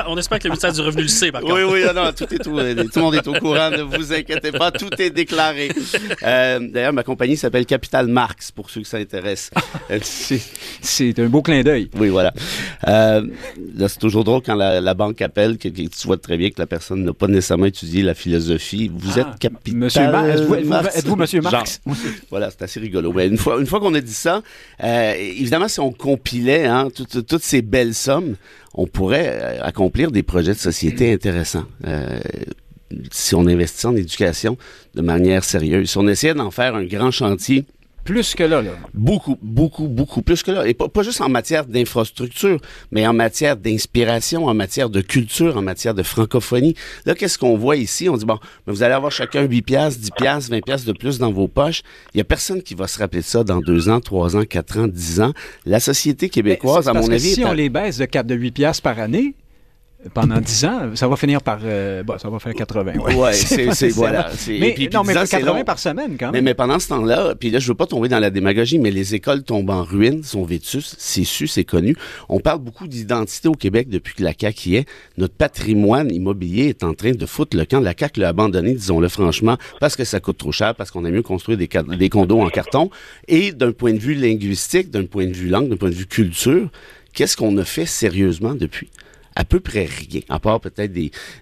on, espère, que le ministère du Revenu le sait, par contre. Oui, oui, non, tout, est tout, tout le monde est au courant, ne vous inquiétez pas, tout est déclaré. D'ailleurs, ma compagnie s'appelle s'appelle Capital Marx, pour ceux que ça intéresse. c'est un beau clin d'œil. Oui, voilà. Euh, c'est toujours drôle quand la, banque appelle, que, tu vois très bien que la personne n'a pas nécessairement étudié la philosophie. Vous ah, êtes Capital Monsieur Marx. Êtes-vous Monsieur Marx? voilà, c'est assez rigolo. Mais une fois, une fois qu'on a dit ça, euh, évidemment, si on compilait hein, toutes ces belles sommes, on pourrait euh, accomplir des projets de société intéressants. Euh, si on investit en éducation de manière sérieuse, si on essayait d'en faire un grand chantier plus que là, là. Beaucoup, beaucoup, beaucoup plus que là. Et pas, juste en matière d'infrastructure, mais en matière d'inspiration, en matière de culture, en matière de francophonie. Là, qu'est-ce qu'on voit ici? On dit, bon, vous allez avoir chacun 8 piastres, 10 piastres, 20 piastres de plus dans vos poches. Il y a personne qui va se rappeler de ça dans 2 ans, 3 ans, 4 ans, 10 ans. La société québécoise, à mon avis... si on les baisse de 4 de 8 piastres par année, pendant 10 ans, ça va finir par. Euh, bon, ça va faire 80. Oui, ouais, c'est. voilà. Mais, non, mais 80 par semaine, quand même. Mais, pendant ce temps-là, puis là, je veux pas tomber dans la démagogie, mais les écoles tombent en ruine, sont vétustes, c'est su, c'est connu. On parle beaucoup d'identité au Québec depuis que la CAQ y est. Notre patrimoine immobilier est en train de foutre le camp. La CAQ l'a abandonné, disons-le franchement, parce que ça coûte trop cher, parce qu'on a mieux construire des, des condos en carton. Et d'un point de vue linguistique, d'un point de vue langue, d'un point de vue culture, qu'est-ce qu'on a fait sérieusement depuis? À peu près rien, à part peut-être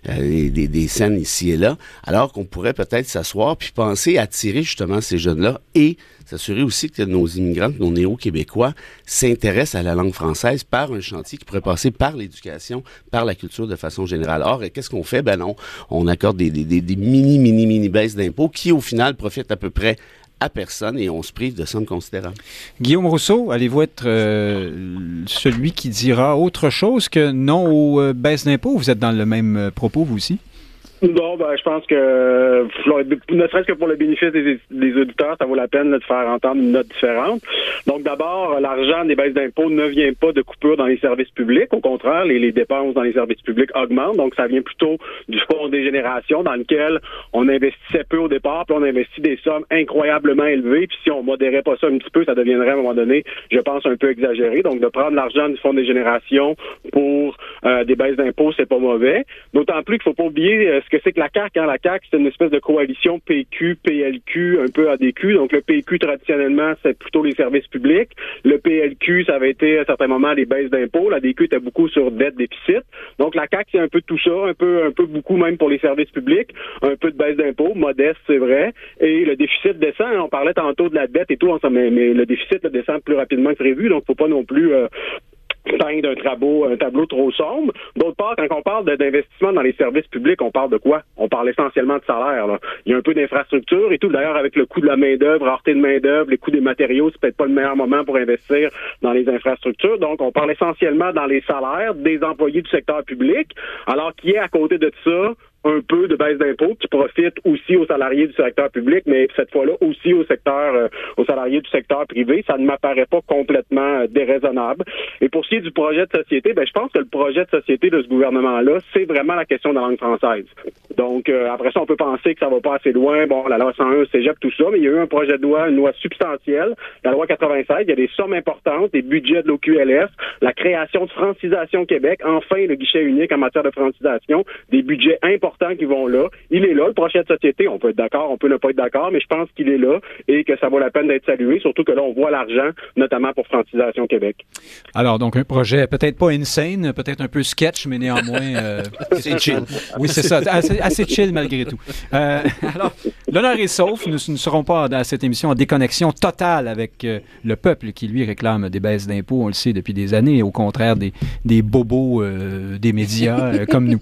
euh, des, des, scènes ici et là, alors qu'on pourrait peut-être s'asseoir puis penser à attirer justement ces jeunes-là et s'assurer aussi que nos immigrants, nos néo-québécois s'intéressent à la langue française par un chantier qui pourrait passer par l'éducation, par la culture de façon générale. Or, qu'est-ce qu'on fait? Ben non, on accorde des, des, des mini, mini, mini baisses d'impôts qui, au final, profitent à peu près à personne et on se prive de sommes considérables. Guillaume Rousseau, allez-vous être euh, celui qui dira autre chose que non aux euh, baisses d'impôts? Vous êtes dans le même euh, propos, vous aussi? Non, ben, je pense que, ne serait-ce que pour le bénéfice des, auditeurs, ça vaut la peine de faire entendre une note différente. Donc, d'abord, l'argent des baisses d'impôts ne vient pas de coupures dans les services publics. Au contraire, les, dépenses dans les services publics augmentent. Donc, ça vient plutôt du fonds des générations dans lequel on investissait peu au départ, puis on investit des sommes incroyablement élevées. Puis si on modérait pas ça un petit peu, ça deviendrait à un moment donné, je pense, un peu exagéré. Donc, de prendre l'argent du fonds des générations pour euh, des baisses d'impôts, c'est pas mauvais. D'autant plus qu'il faut pas oublier euh, ce que c'est que la CAQ. Hein? La CAQ, c'est une espèce de coalition PQ, PLQ, un peu ADQ. Donc le PQ, traditionnellement, c'est plutôt les services publics. Le PLQ, ça avait été à certains moments les baisses d'impôts. La DQ était beaucoup sur dette déficit. Donc la CAQ, c'est un peu tout ça, un peu, un peu beaucoup même pour les services publics, un peu de baisse d'impôts, modeste, c'est vrai. Et le déficit descend. On parlait tantôt de la dette et tout, mais, mais le déficit descend plus rapidement que prévu. Donc faut pas non plus euh, peindre un tableau, un tableau trop sombre. D'autre part, quand on parle d'investissement dans les services publics, on parle de quoi? On parle essentiellement de salaire. Là. Il y a un peu d'infrastructure et tout. D'ailleurs, avec le coût de la main-d'œuvre, rareté de main-d'œuvre, les coûts des matériaux, c'est peut-être pas le meilleur moment pour investir dans les infrastructures. Donc, on parle essentiellement dans les salaires des employés du secteur public, alors qui est à côté de ça? Un peu de baisse d'impôts qui profite aussi aux salariés du secteur public, mais cette fois-là aussi au secteur, euh, aux salariés du secteur privé. Ça ne m'apparaît pas complètement euh, déraisonnable. Et pour ce qui est du projet de société, ben, je pense que le projet de société de ce gouvernement-là, c'est vraiment la question de la langue française. Donc, euh, après ça, on peut penser que ça va pas assez loin. Bon, la loi 101, cégep, tout ça, mais il y a eu un projet de loi, une loi substantielle, la loi 96. Il y a des sommes importantes, des budgets de l'OQLS, la création de Francisation Québec, enfin le guichet unique en matière de francisation, des budgets importants qui vont là. Il est là, le projet de société. On peut être d'accord, on peut ne pas être d'accord, mais je pense qu'il est là et que ça vaut la peine d'être salué, surtout que là, on voit l'argent, notamment pour Francisation Québec. Alors, donc, un projet peut-être pas insane, peut-être un peu sketch, mais néanmoins. Euh, c'est chill. Oui, c'est ça. Assez, chill malgré tout. Euh, alors, l'honneur est sauf. Nous ne serons pas dans cette émission en déconnexion totale avec euh, le peuple qui, lui, réclame des baisses d'impôts, on le sait depuis des années, au contraire des, des bobos des médias comme nous.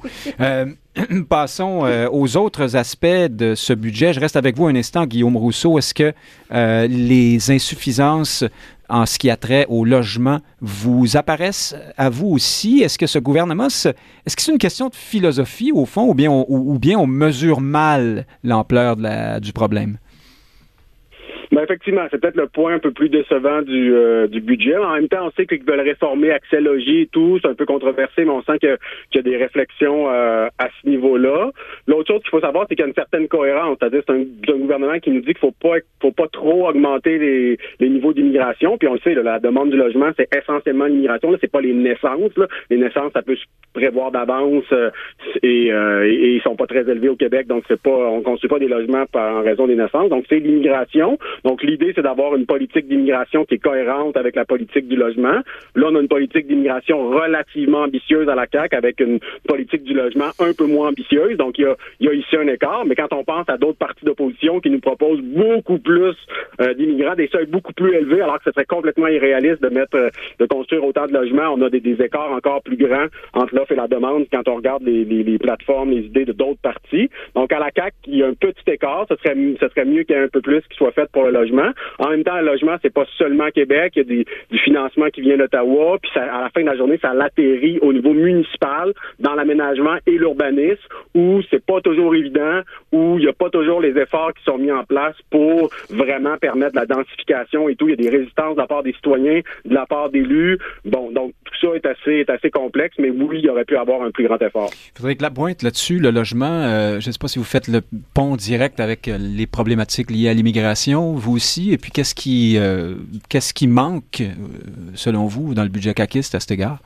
Passons euh, aux autres aspects de ce budget. Je reste avec vous un instant, Guillaume Rousseau. Est-ce que euh, les insuffisances en ce qui a trait au logement vous apparaissent à vous aussi? Est-ce que ce gouvernement, est-ce que c'est une question de philosophie au fond ou bien on, ou bien on mesure mal l'ampleur du problème? Ben effectivement, c'est peut-être le point un peu plus décevant du, euh, du budget. En même temps, on sait qu'ils veulent réformer Accès Logis et tout. C'est un peu controversé, mais on sent qu'il y a des réflexions euh, à ce niveau-là. L'autre chose qu'il faut savoir, c'est qu'il y a une certaine cohérence. C'est-à-dire, c'est un, gouvernement qui nous dit qu'il faut pas, faut pas trop augmenter les, les niveaux d'immigration. Puis on le sait, la demande du logement, c'est essentiellement l'immigration. Là, c'est pas les naissances. Là. Les naissances, ça peut se prévoir d'avance euh, et, euh, et, ils sont pas très élevés au Québec, donc c'est pas, on construit pas des logements par, en raison des naissances. Donc c'est l'immigration. Donc l'idée, c'est d'avoir une politique d'immigration qui est cohérente avec la politique du logement. Là, on a une politique d'immigration relativement ambitieuse à la CAQ avec une politique du logement un peu moins ambitieuse. Donc, il y a, il y a ici un écart. Mais quand on pense à d'autres partis d'opposition qui nous proposent beaucoup plus euh, d'immigrants, des seuils beaucoup plus élevés, alors que ce serait complètement irréaliste de mettre, euh, de construire autant de logements, on a des, écarts encore plus grands entre l'offre et la demande quand on regarde les, les, les plateformes, les idées de d'autres partis. Donc, à la CAQ, il y a un petit écart. Ce serait, ce serait mieux qu'il y ait un peu plus qui soit fait pour En même temps, le logement, c'est pas seulement Québec. Il y a du financement qui vient d'Ottawa. Puis, à la fin de la journée, ça l'atterrit au niveau municipal dans l'aménagement et l'urbanisme où c'est pas toujours évident, où il n'y a pas toujours les efforts qui sont mis en place pour vraiment permettre la densification et tout. Il y a des résistances de la part des citoyens, de la part d'élus. Bon, donc tout ça est assez, est assez complexe, mais oui, il y aurait pu avoir un plus grand effort. Faudrait que la pointe là-dessus, le logement, euh, je ne sais pas si vous faites le pont direct avec euh, les problématiques liées à l'immigration, vous aussi, et puis qu'est-ce qui, euh, manque, euh, selon vous, dans le budget caquiste à cet égard?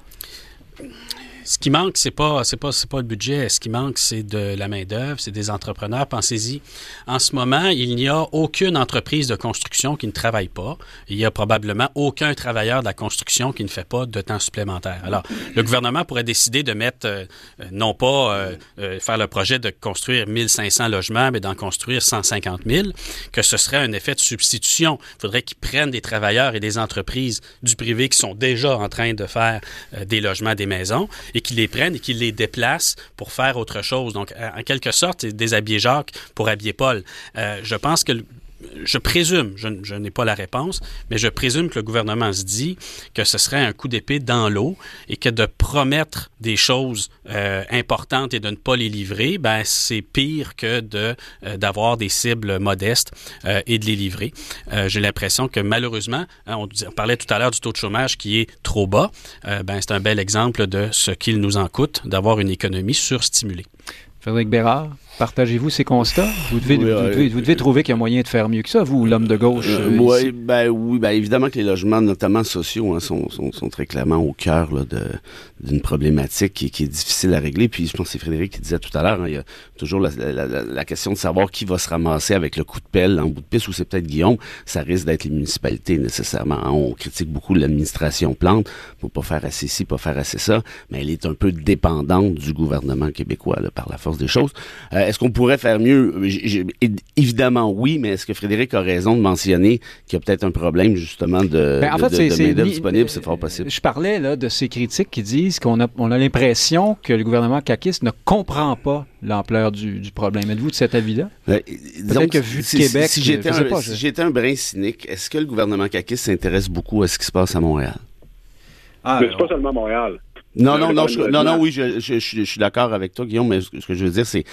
Ce qui manque, c'est pas, c'est pas, c'est pas le budget. Ce qui manque, c'est de la main d'œuvre, c'est des entrepreneurs. Pensez-y. En ce moment, il n'y a aucune entreprise de construction qui ne travaille pas. Il y a probablement aucun travailleur de la construction qui ne fait pas de temps supplémentaire. Alors, le gouvernement pourrait décider de mettre, euh, non pas euh, euh, faire le projet de construire 1500 logements, mais d'en construire 150 000, que ce serait un effet de substitution. Il faudrait qu'ils prennent des travailleurs et des entreprises du privé qui sont déjà en train de faire des logements, des maisons, qu'ils les prennent et qu'ils les déplacent pour faire autre chose. Donc, en quelque sorte, c'est déshabiller Jacques pour habiller Paul. Euh, je pense que je présume, je, n'ai pas la réponse, mais je présume que le gouvernement se dit que ce serait un coup d'épée dans l'eau et que de promettre des choses euh, importantes et de ne pas les livrer, ben c'est pire que de euh, d'avoir des cibles modestes euh, et de les livrer. J'ai l'impression que malheureusement, hein, on, on, parlait tout à l'heure du taux de chômage qui est trop bas. ben c'est un bel exemple de ce qu'il nous en coûte d'avoir une économie surstimulée. Frédéric Bérard, partagez-vous ces constats? Vous devez, oui, vous, devez, vous devez, trouver qu'il y a moyen de faire mieux que ça, vous, l'homme de gauche. Euh, oui, ben, oui ben, évidemment que les logements, notamment sociaux, hein, sont, sont, sont, très clairement au cœur d'une problématique qui, qui, est difficile à régler. Puis je pense que c'est Frédéric qui disait tout à l'heure, hein, il y a toujours la, la, la, la, question de savoir qui va se ramasser avec le coup de pelle en bout de piste, ou c'est peut-être Guillaume. Ça risque d'être les municipalités nécessairement. Hein. On critique beaucoup l'administration Plante pour pas faire assez ci, pas faire assez ça, mais elle est un peu dépendante du gouvernement québécois là, par la force des choses. Euh, est-ce qu'on pourrait faire mieux? J évidemment, oui, mais est-ce que Frédéric a raison de mentionner qu'il y a peut-être un problème, justement, de, ben, en fait, de, de main-d'œuvre disponible? C'est fort possible. Je parlais là, de ces critiques qui disent qu'on a, on a l'impression que le gouvernement caquiste ne comprend pas l'ampleur du, du, problème. Êtes-vous de cet avis-là? Ben, Peut-être que vu de si, Québec... Si, si j'étais un, pas, si j'étais un brin cynique, est-ce que le gouvernement caquiste s'intéresse beaucoup à ce qui se passe à Montréal? Ah, mais c'est pas seulement Montréal. Non, non, non, je, non, non, oui, je, je, je, suis d'accord avec toi, Guillaume, mais ce que je veux dire, c'est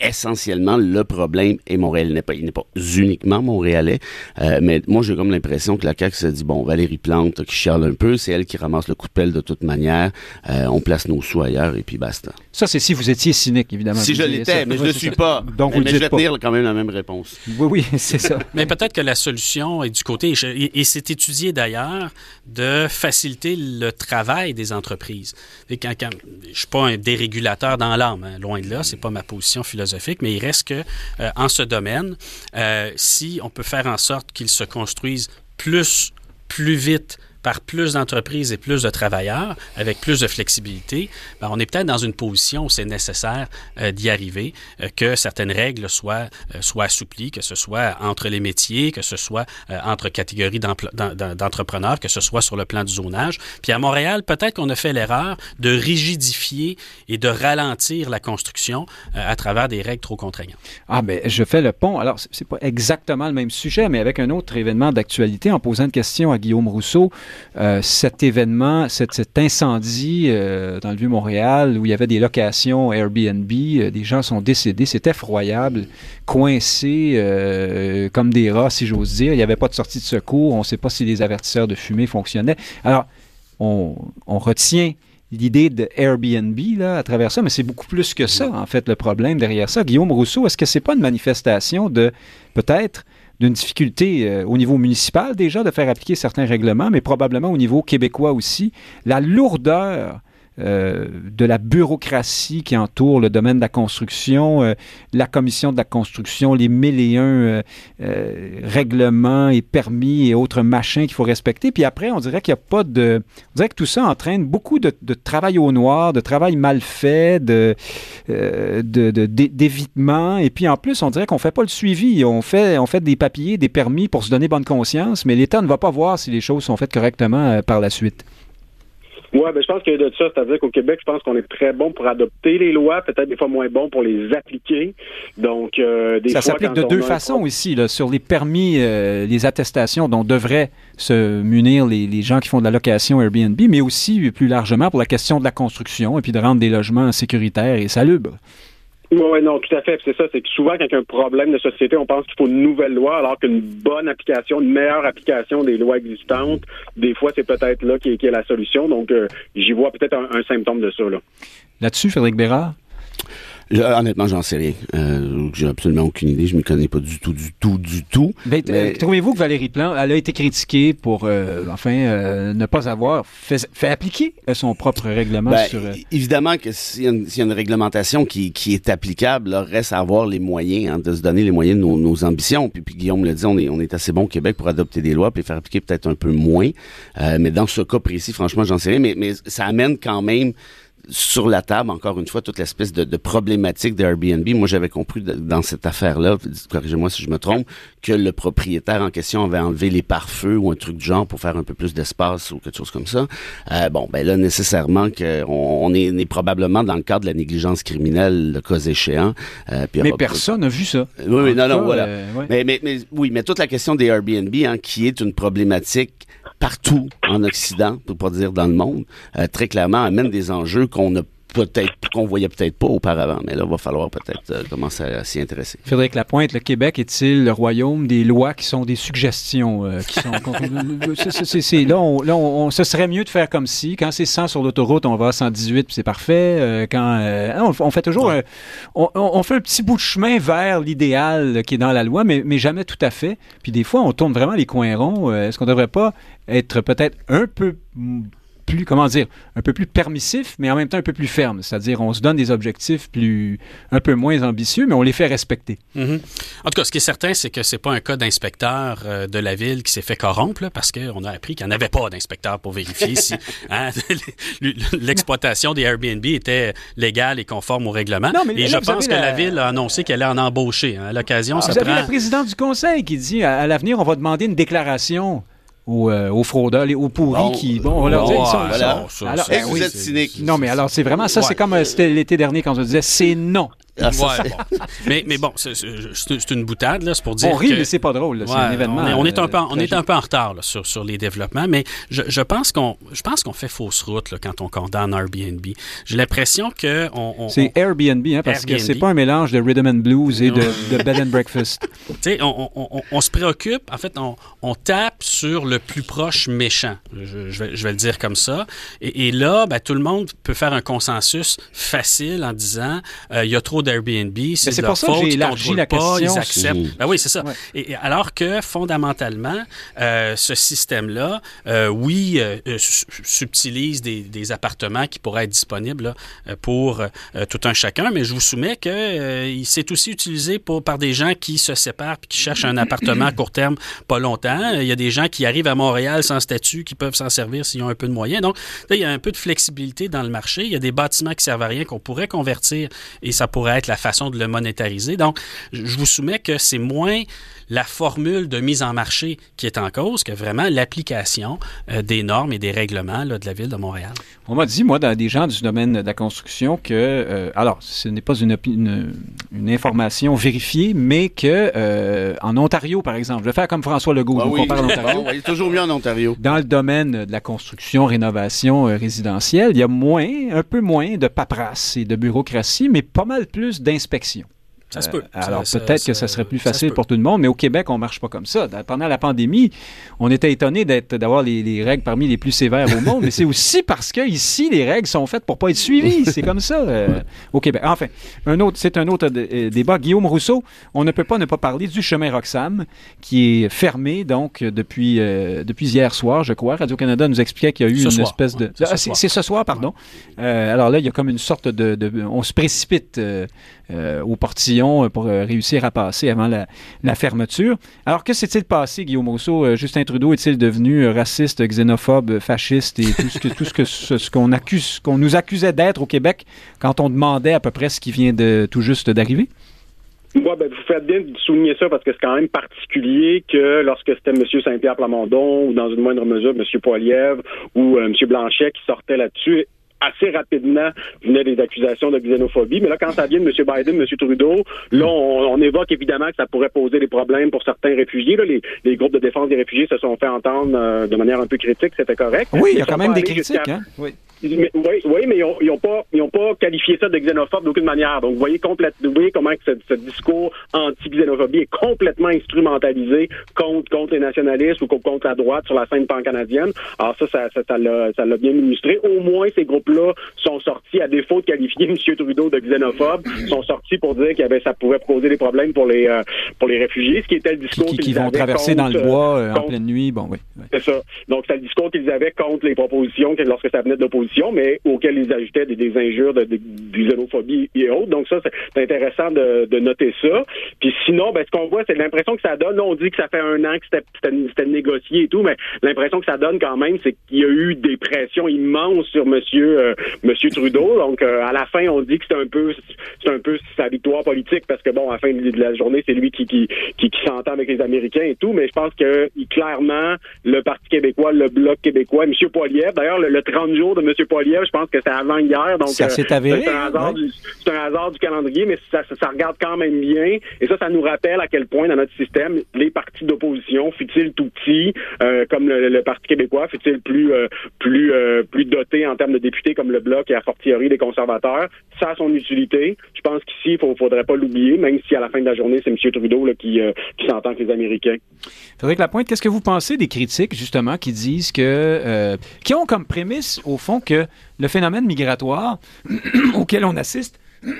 essentiellement le problème est Montréal. Il n'est pas, il n'est pas uniquement montréalais, euh, mais moi, j'ai comme l'impression que la CAQ se dit, bon, Valérie Plante, qui chiale un peu, c'est elle qui ramasse le coup de pelle de toute manière, euh, on place nos sous ailleurs et puis basta. Ça, c'est si vous étiez cynique, évidemment. Si je l'étais, mais je ne le suis pas. Donc, mais, vous mais je vais pas. tenir quand même la même réponse. Oui, oui, c'est ça. mais peut-être que la solution est du côté, et, et c'est étudié d'ailleurs, de faciliter le travail des entreprises. Et quand, quand, je ne suis pas un dérégulateur dans l'âme, hein, loin de là, c'est pas ma position philosophique, mais il reste que euh, en ce domaine, euh, si on peut faire en sorte qu'ils se construisent plus, plus vite, par plus d'entreprises et plus de travailleurs, avec plus de flexibilité, ben on est peut-être dans une position où c'est nécessaire euh, d'y arriver, euh, que certaines règles soient, euh, soient assouplies, que ce soit entre les métiers, que ce soit entre catégories d'entrepreneurs, que ce soit sur le plan du zonage. Puis à Montréal, peut-être qu'on a fait l'erreur de rigidifier et de ralentir la construction à travers des règles trop contraignantes. Ah ben, je fais le pont. Alors, c'est pas exactement le même sujet, mais avec un autre événement d'actualité, en posant une question à Guillaume Rousseau, euh, cet événement, cet, incendie euh, dans le Vieux-Montréal où il y avait des locations Airbnb, euh, des gens sont décédés, c'est effroyable, coincés comme des rats, si j'ose dire. Il n'y avait pas de sortie de secours, on ne sait pas si les avertisseurs de fumée fonctionnaient. Alors, on, on retient l'idée de Airbnb là, à travers ça, mais c'est beaucoup plus que ça, en fait, le problème derrière ça. Guillaume Rousseau, est-ce que c'est pas une manifestation de peut-être d'une difficulté euh, au niveau municipal déjà de faire appliquer certains règlements, mais probablement au niveau québécois aussi, la lourdeur euh, de la bureaucratie qui entoure le domaine de la construction, euh, la commission de la construction, les mille et un euh, règlements et permis et autres machins qu'il faut respecter. Puis après, on dirait qu'il n'y a pas de... On dirait que tout ça entraîne beaucoup de, travail au noir, de travail mal fait, de, d'évitement. et puis en plus, on dirait qu'on ne fait pas le suivi. On fait, on fait des papiers, des permis pour se donner bonne conscience, mais l'État ne va pas voir si les choses sont faites correctement par la suite. Oui, ben, je pense que de ça, c'est-à-dire qu'au Québec, je pense qu'on est très bon pour adopter les lois, peut-être des fois moins bon pour les appliquer. Donc, euh, des ça s'applique de deux façons ici, là, sur les permis, euh, les attestations dont devraient se munir les, les, gens qui font de la location Airbnb, mais aussi plus largement pour la question de la construction et puis de rendre des logements sécuritaires et salubres. Oui, non, tout à fait. C'est ça, c'est que souvent, quand il y a un problème de société, on pense qu'il faut une nouvelle loi, alors qu'une bonne application, une meilleure application des lois existantes, des fois, c'est peut-être là qui est, la solution. Donc, euh, j'y vois peut-être un, symptôme de ça. Là. Là-dessus, Frédéric Bérard? Honnêtement, j'en sais rien. Euh, j'ai absolument aucune idée. Je ne m'y connais pas du tout, du tout, du tout. Ben, mais... Trouvez-vous que Valérie Plante, elle a été critiquée pour, euh, enfin, euh, ne pas avoir fait, fait appliquer son propre règlement ben, sur... Évidemment que s'il y, y, a une réglementation qui, qui est applicable, là, reste à avoir les moyens hein, de se donner les moyens de nos, nos ambitions. Puis, puis, Guillaume le dit, on est, on est assez bon au Québec pour adopter des lois puis faire appliquer peut-être un peu moins. mais dans ce cas précis, franchement, j'en sais rien. Mais, mais ça amène quand même sur la table, encore une fois, toute l'espèce de, de problématique d'Airbnb. Moi, j'avais compris dans cette affaire-là, corrigez-moi si je me trompe, que le propriétaire en question avait enlevé les pare-feux ou un truc du genre pour faire un peu plus d'espace ou quelque chose comme ça. Euh, bon, ben là, nécessairement, que on, est, est, probablement dans le cadre de la négligence criminelle, le cas échéant. Euh, puis mais personne n'a vu ça. Oui, oui, non, non, voilà. Euh, ouais. mais, mais, mais, oui, mais toute la question des Airbnb, hein, qui est une problématique partout en Occident, pour pas dire dans le monde, euh, très clairement amène des enjeux qu'on ne peut-être qu'on voyait peut-être pas auparavant, mais là, il va falloir peut-être euh, commencer à, s'y intéresser. Frédéric Lapointe, le Québec est-il le royaume des lois qui sont des suggestions? Euh, qui sont, c'est, là, on, là on, ce serait mieux de faire comme si, quand c'est 100 sur l'autoroute, on va à 118, puis c'est parfait. Euh, quand on, fait toujours, on, on, fait un petit bout de chemin vers l'idéal qui est dans la loi, mais, mais jamais tout à fait. Puis des fois, on tourne vraiment les coins ronds. Est-ce qu'on devrait pas être peut-être un peu plus, comment dire, un peu plus permissif, mais en même temps un peu plus ferme. C'est-à-dire, on se donne des objectifs plus, un peu moins ambitieux, mais on les fait respecter. Mm-hmm. En tout cas, ce qui est certain, c'est que c'est pas un cas d'inspecteur euh, de la ville qui s'est fait corrompre, parce qu'on a appris qu'il n'y en avait pas d'inspecteur pour vérifier si hein, l'exploitation des Airbnb était légale et conforme au règlement. et je pense que la... ville a annoncé qu'elle allait en embaucher. Hein. À l'occasion, ah, ça vous avez le président du conseil qui dit à l'avenir, on va demander une déclaration aux, euh, aux fraudeurs, aux pourris qui. Bon, on leur dit. Ils sont, voilà. ça, alors, vous êtes cynique. Non, mais alors, c'est vraiment ça. Ouais. C'est comme euh, c'était l'été dernier quand on disait c'est non. Ah, ouais. mais, mais bon, c'est une boutade, là, c'est pour dire. On rit, que, mais c'est pas drôle, c'est un événement. On est, on est, un, peu, on est un peu en retard là, sur, sur les développements, mais je, je pense qu'on fait fausse route là, quand on condamne Airbnb. J'ai l'impression que. On, on c'est Airbnb, hein, parce Airbnb. que c'est pas un mélange de rhythm and blues et de, de bed and breakfast. on, on, on, se préoccupe, en fait, on, on tape sur le plus proche méchant. Je, je, vais, je vais le dire comme ça. Et, et là, ben, tout le monde peut faire un consensus facile en disant euh, il y a trop d'Airbnb, c'est pour ça que j'ai élargi la pas, question. Ils acceptent. Ben oui, c'est ça. Ouais. Et, alors que fondamentalement, euh, ce système-là, euh, oui, euh, subtilise des, des, appartements qui pourraient être disponibles là, pour tout un chacun, mais je vous soumets que euh, c'est aussi utilisé pour, par des gens qui se séparent et qui cherchent un appartement à court terme pas longtemps. Il y a des gens qui arrivent à Montréal sans statut, qui peuvent s'en servir s'ils ont un peu de moyens. Donc, là, il y a un peu de flexibilité dans le marché. Il y a des bâtiments qui servent à rien qu'on pourrait convertir et ça pourrait être la façon de le monétariser. Donc, je vous soumets que c'est moins la formule de mise en marché qui est en cause que vraiment l'application euh, des normes et des règlements là, de la ville de Montréal. On m'a dit, moi, dans des gens du domaine de la construction, que, euh, alors, ce n'est pas une, une, une, information vérifiée, mais que euh, en Ontario, par exemple, je vais faire comme François Legault, ah, donc oui. bon, il est toujours mieux en Ontario. Dans le domaine de la construction, rénovation euh, résidentielle, il y a moins, un peu moins de paperasse et de bureaucratie, mais pas mal plus d'inspection. Ça se peut. alors peut-être que ça serait plus facile pour tout le monde, mais au Québec, on marche pas comme ça. Pendant la pandémie, on était étonné d'avoir les, règles parmi les plus sévères au monde, mais c'est aussi parce que ici, les règles sont faites pour pas être suivies. C'est comme ça au Québec. Enfin, un autre, c'est un autre débat. Guillaume Rousseau, on ne peut pas ne pas parler du chemin Roxham, qui est fermé donc depuis depuis hier soir, je crois. Radio Canada nous expliquait qu'il y a eu une espèce de. Ah, c'est ce soir, pardon. alors là, il y a comme une sorte de, on se précipite euh, au portillon pour euh, réussir à passer avant la, fermeture. Alors, que s'est-il passé, Guillaume Rousseau? Euh, Justin Trudeau est-il devenu raciste, xénophobe, fasciste et tout ce que tout ce ce, qu'on accuse, qu'on nous accusait d'être au Québec quand on demandait à peu près ce qui vient de tout juste d'arriver? Ouais, ben, vous faites bien de souligner ça parce que c'est quand même particulier que lorsque c'était M. Saint-Pierre Plamondon ou dans une moindre mesure M. Poilievre ou M. Blanchet qui sortait là-dessus, assez rapidement venaient des accusations de xénophobie. Mais là, quand ça vient de M. Biden, M. Trudeau, là, on, évoque évidemment que ça pourrait poser des problèmes pour certains réfugiés. Là, les, groupes de défense des réfugiés se sont fait entendre euh, de manière un peu critique, c'était correct. Oui, il y a quand même des critiques. Hein? Oui oui, oui, mais ils n'ont pas, ils ont pas qualifié ça de xénophobe d'aucune manière. Donc, vous voyez, vous voyez comment que ce, discours anti-xénophobie est complètement instrumentalisé contre, contre les nationalistes ou contre la droite sur la scène pan-canadienne. Alors ça, ça, ça, l'a bien illustré. Au moins, ces groupes-là sont sortis, à défaut de qualifier M. Trudeau de xénophobe, sont sortis pour dire que ça pourrait poser des problèmes pour les, euh, pour les réfugiés, ce qui était le discours qu'ils qui vont traverser dans le bois euh, en pleine nuit. Bon, oui. C'est ça. Donc, c'est le discours qu'ils avaient contre les propositions lorsque ça venait de l'opposition mais auxquels ils ajoutaient des, injures, de, de, xénophobie et autres. Donc ça, c'est intéressant de, noter ça. Puis sinon, ben, ce qu'on voit, c'est l'impression que ça donne. on dit que ça fait un an que c'était négocié et tout, mais l'impression que ça donne quand même, c'est qu'il y a eu des pressions immenses sur Monsieur euh, Monsieur Trudeau. Donc euh, à la fin, on dit que c'est un peu c'est un peu sa victoire politique parce que bon, à la fin de la journée, c'est lui qui qui, qui, s'entend avec les Américains et tout. Mais je pense que clairement, le Parti québécois, le Bloc québécois, M. Poilievre, d'ailleurs, le, le 30 jours de M. je pense que c'est avant hier. Donc, ça s'est avéré. C'est un, hasard du, un hasard du calendrier, mais ça, ça, regarde quand même bien. Et ça, ça nous rappelle à quel point dans notre système, les partis d'opposition, fut-il tout petit, euh, comme le, Parti québécois, fut-il plus euh, plus euh, plus doté en termes de députés comme le Bloc et a fortiori des conservateurs, ça a son utilité. Je pense qu'ici, il ne faudrait pas l'oublier, même si à la fin de la journée, c'est M. Trudeau qui, qui s'entend avec les Américains. Frédéric Lapointe, qu'est-ce que vous pensez des critiques, justement, qui disent que. qui ont comme prémisse, au fond, que le phénomène migratoire auquel on assiste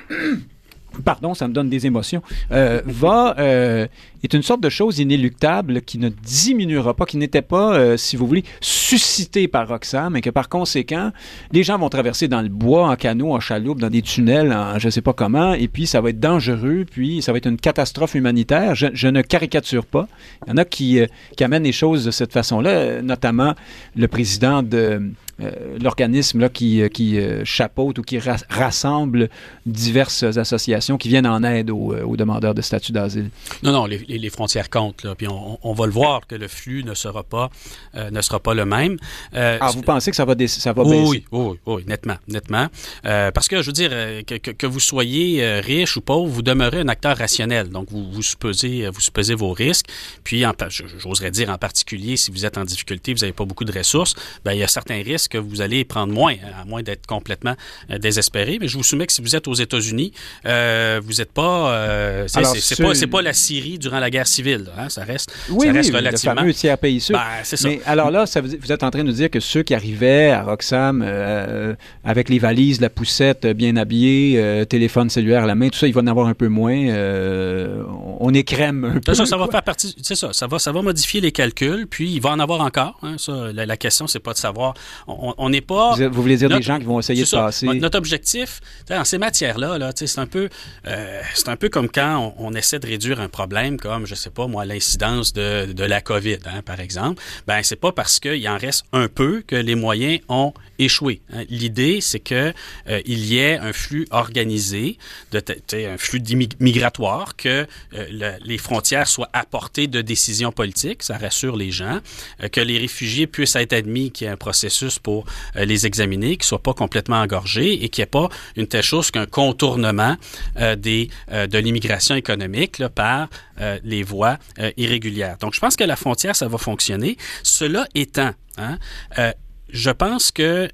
pardon, ça me donne des émotions, euh, va euh, est une sorte de chose inéluctable qui ne diminuera pas, qui n'était pas, euh, si vous voulez, suscité par Roxham, et que par conséquent, les gens vont traverser dans le bois, en canot, en chaloupe, dans des tunnels, en je ne sais pas comment, et puis ça va être dangereux, puis ça va être une catastrophe humanitaire. Je, ne caricature pas. Il y en a qui, qui amènent les choses de cette façon-là, notamment le président de euh, l'organisme là, qui, euh, euh, chapeaute ou qui rassemble diverses associations qui viennent en aide aux, demandeurs de statut d'asile. Non, non, les, les, frontières comptent. Là, puis on, on, va le voir que le flux ne sera pas, ne sera pas le même. ah, vous pensez que ça va, ça va baisser? Oui, oui, oui, nettement, nettement. parce que, je veux dire, que, que, vous soyez riche ou pauvre, vous demeurez un acteur rationnel. Donc, vous, vous, supposez, vous supposez vos risques. Puis, j'oserais dire en particulier, si vous êtes en difficulté, vous n'avez pas beaucoup de ressources, ben, il y a certains risques que vous allez prendre moins, à moins d'être complètement euh, désespéré. Mais je vous soumets que si vous êtes aux États-Unis, euh, vous n'êtes pas, euh, c'est pas, pas la Syrie durant la guerre civile. Hein, ça reste, oui, ça reste oui, relativement. Le fameux tiers pays sûr. Ben, ça. Mais alors là, ça, vous êtes en train de nous dire que ceux qui arrivaient à Roxham avec les valises, la poussette, bien habillés, téléphone cellulaire à la main, tout ça, il va en avoir un peu moins. on écrème un peu. Ça, ça va faire partie. C'est ça. Ça va, ça va modifier les calculs. Puis il va en avoir encore. Hein, ça, la, la question, c'est pas de savoir on n'est pas. Vous, voulez dire des gens qui vont essayer de passer. Notre objectif, dans ces matières-là, là, c'est un peu, euh, c'est un peu comme quand on, essaie de réduire un problème, comme je sais pas moi, l'incidence de, la COVID, hein, par exemple. Ben c'est pas parce qu'il en reste un peu que les moyens ont échoué. Hein. L'idée, c'est que euh, il y ait un flux organisé, un flux migratoire, que euh, les frontières soient apportées de décisions politiques, ça rassure les gens, que les réfugiés puissent être admis, qu'il y ait un processus pour euh, les examiner, qui ne soient pas complètement engorgés et qu'il n'y ait pas une telle chose qu'un contournement euh, euh, de l'immigration économique par les voies irrégulières. Donc, je pense que la frontière, ça va fonctionner. Cela étant, hein, je pense que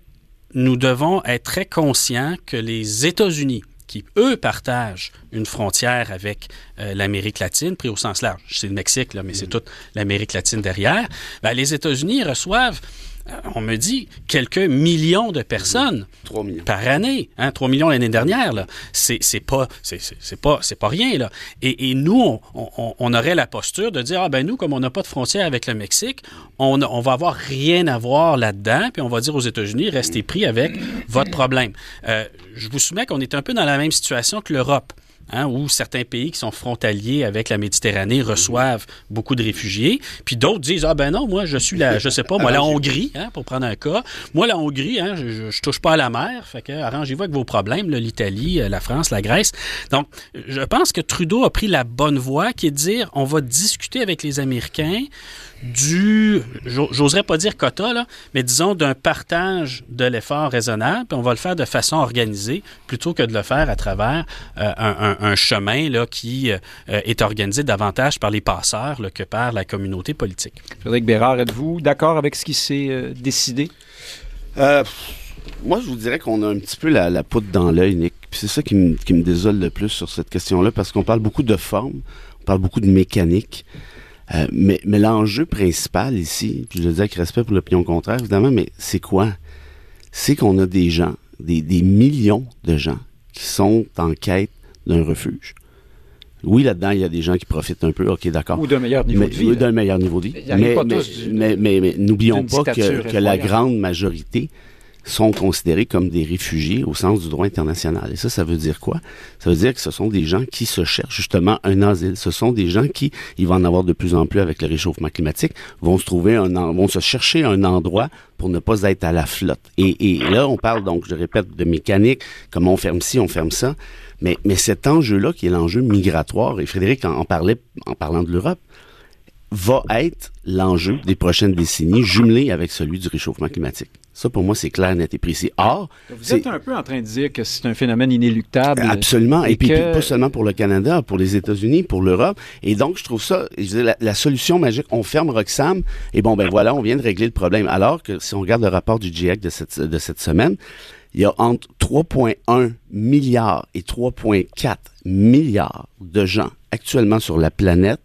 nous devons être très conscients que les États-Unis qui, eux, partagent une frontière avec euh, l'Amérique latine, pris au sens large. C'est le Mexique, là, mais c'est toute l'Amérique latine derrière. Ben, les États-Unis reçoivent euh, on me dit quelques millions de personnes par année. Hein, 3 millions l'année dernière, là. C'est, pas, c'est, pas, c'est pas rien, là. Et, nous, on, aurait la posture de dire, ah ben nous, comme on n'a pas de frontière avec le Mexique, on, on va avoir rien à voir là-dedans, puis on va dire aux États-Unis, restez pris avec votre problème. Euh, je vous soumets qu'on est un peu dans la même situation que l'Europe. Hein, où certains pays qui sont frontaliers avec la Méditerranée reçoivent beaucoup de réfugiés, puis d'autres disent ah ben non moi je suis la je sais pas moi la Hongrie hein, pour prendre un cas, moi la Hongrie hein, je, je, touche pas à la mer, fait que arrangez-vous avec vos problèmes l'Italie, euh, la France, la Grèce. Donc je pense que Trudeau a pris la bonne voie qui est de dire on va discuter avec les Américains du, j'oserais pas dire quota, là, mais disons d'un partage de l'effort raisonnable, puis on va le faire de façon organisée plutôt que de le faire à travers euh, un, chemin là, qui euh, est organisé davantage par les passeurs que par la communauté politique. Frédéric Bérard, êtes-vous d'accord avec ce qui s'est euh, décidé? moi, je vous dirais qu'on a un petit peu la, la poudre dans l'œil, Nick. c'est ça qui me, qui me désole le plus sur cette question-là, parce qu'on parle beaucoup de forme, on parle beaucoup de mécanique. Euh, mais mais l'enjeu principal ici, puis je le dis avec respect pour l'opinion contraire, évidemment, mais c'est quoi? C'est qu'on a des gens, des, des millions de gens qui sont en quête d'un refuge. Oui, là-dedans, il y a des gens qui profitent un peu, ok, d'accord. Ou d'un meilleur niveau de vie. Ou d'un meilleur niveau de vie. Mais, mais, mais, mais, n'oublions pas que, que la grande majorité sont considérés comme des réfugiés au sens du droit international. Et ça, ça veut dire quoi? Ça veut dire que ce sont des gens qui se cherchent justement un asile. Ce sont des gens qui, il va en avoir de plus en plus avec le réchauffement climatique, vont se trouver un, vont se chercher un endroit pour ne pas être à la flotte. Et, là, on parle donc, je répète, de mécanique, comment on ferme ci, on ferme ça. Mais, mais cet enjeu-là, qui est l'enjeu migratoire, et Frédéric en, en parlait en parlant de l'Europe, va être l'enjeu des prochaines décennies jumelé avec celui du réchauffement climatique. Ça, pour moi, c'est clair, net et précis. Or, vous êtes un peu en train de dire que c'est un phénomène inéluctable. Absolument. Et, puis, pas seulement pour le Canada, pour les États-Unis, pour l'Europe. Et donc, je trouve ça, je la, la, solution magique, on ferme Roxham, et bon, ben voilà, on vient de régler le problème. Alors que si on regarde le rapport du GIEC de cette, de cette semaine, il y a entre 3,1 milliards et 3,4 milliards de gens actuellement sur la planète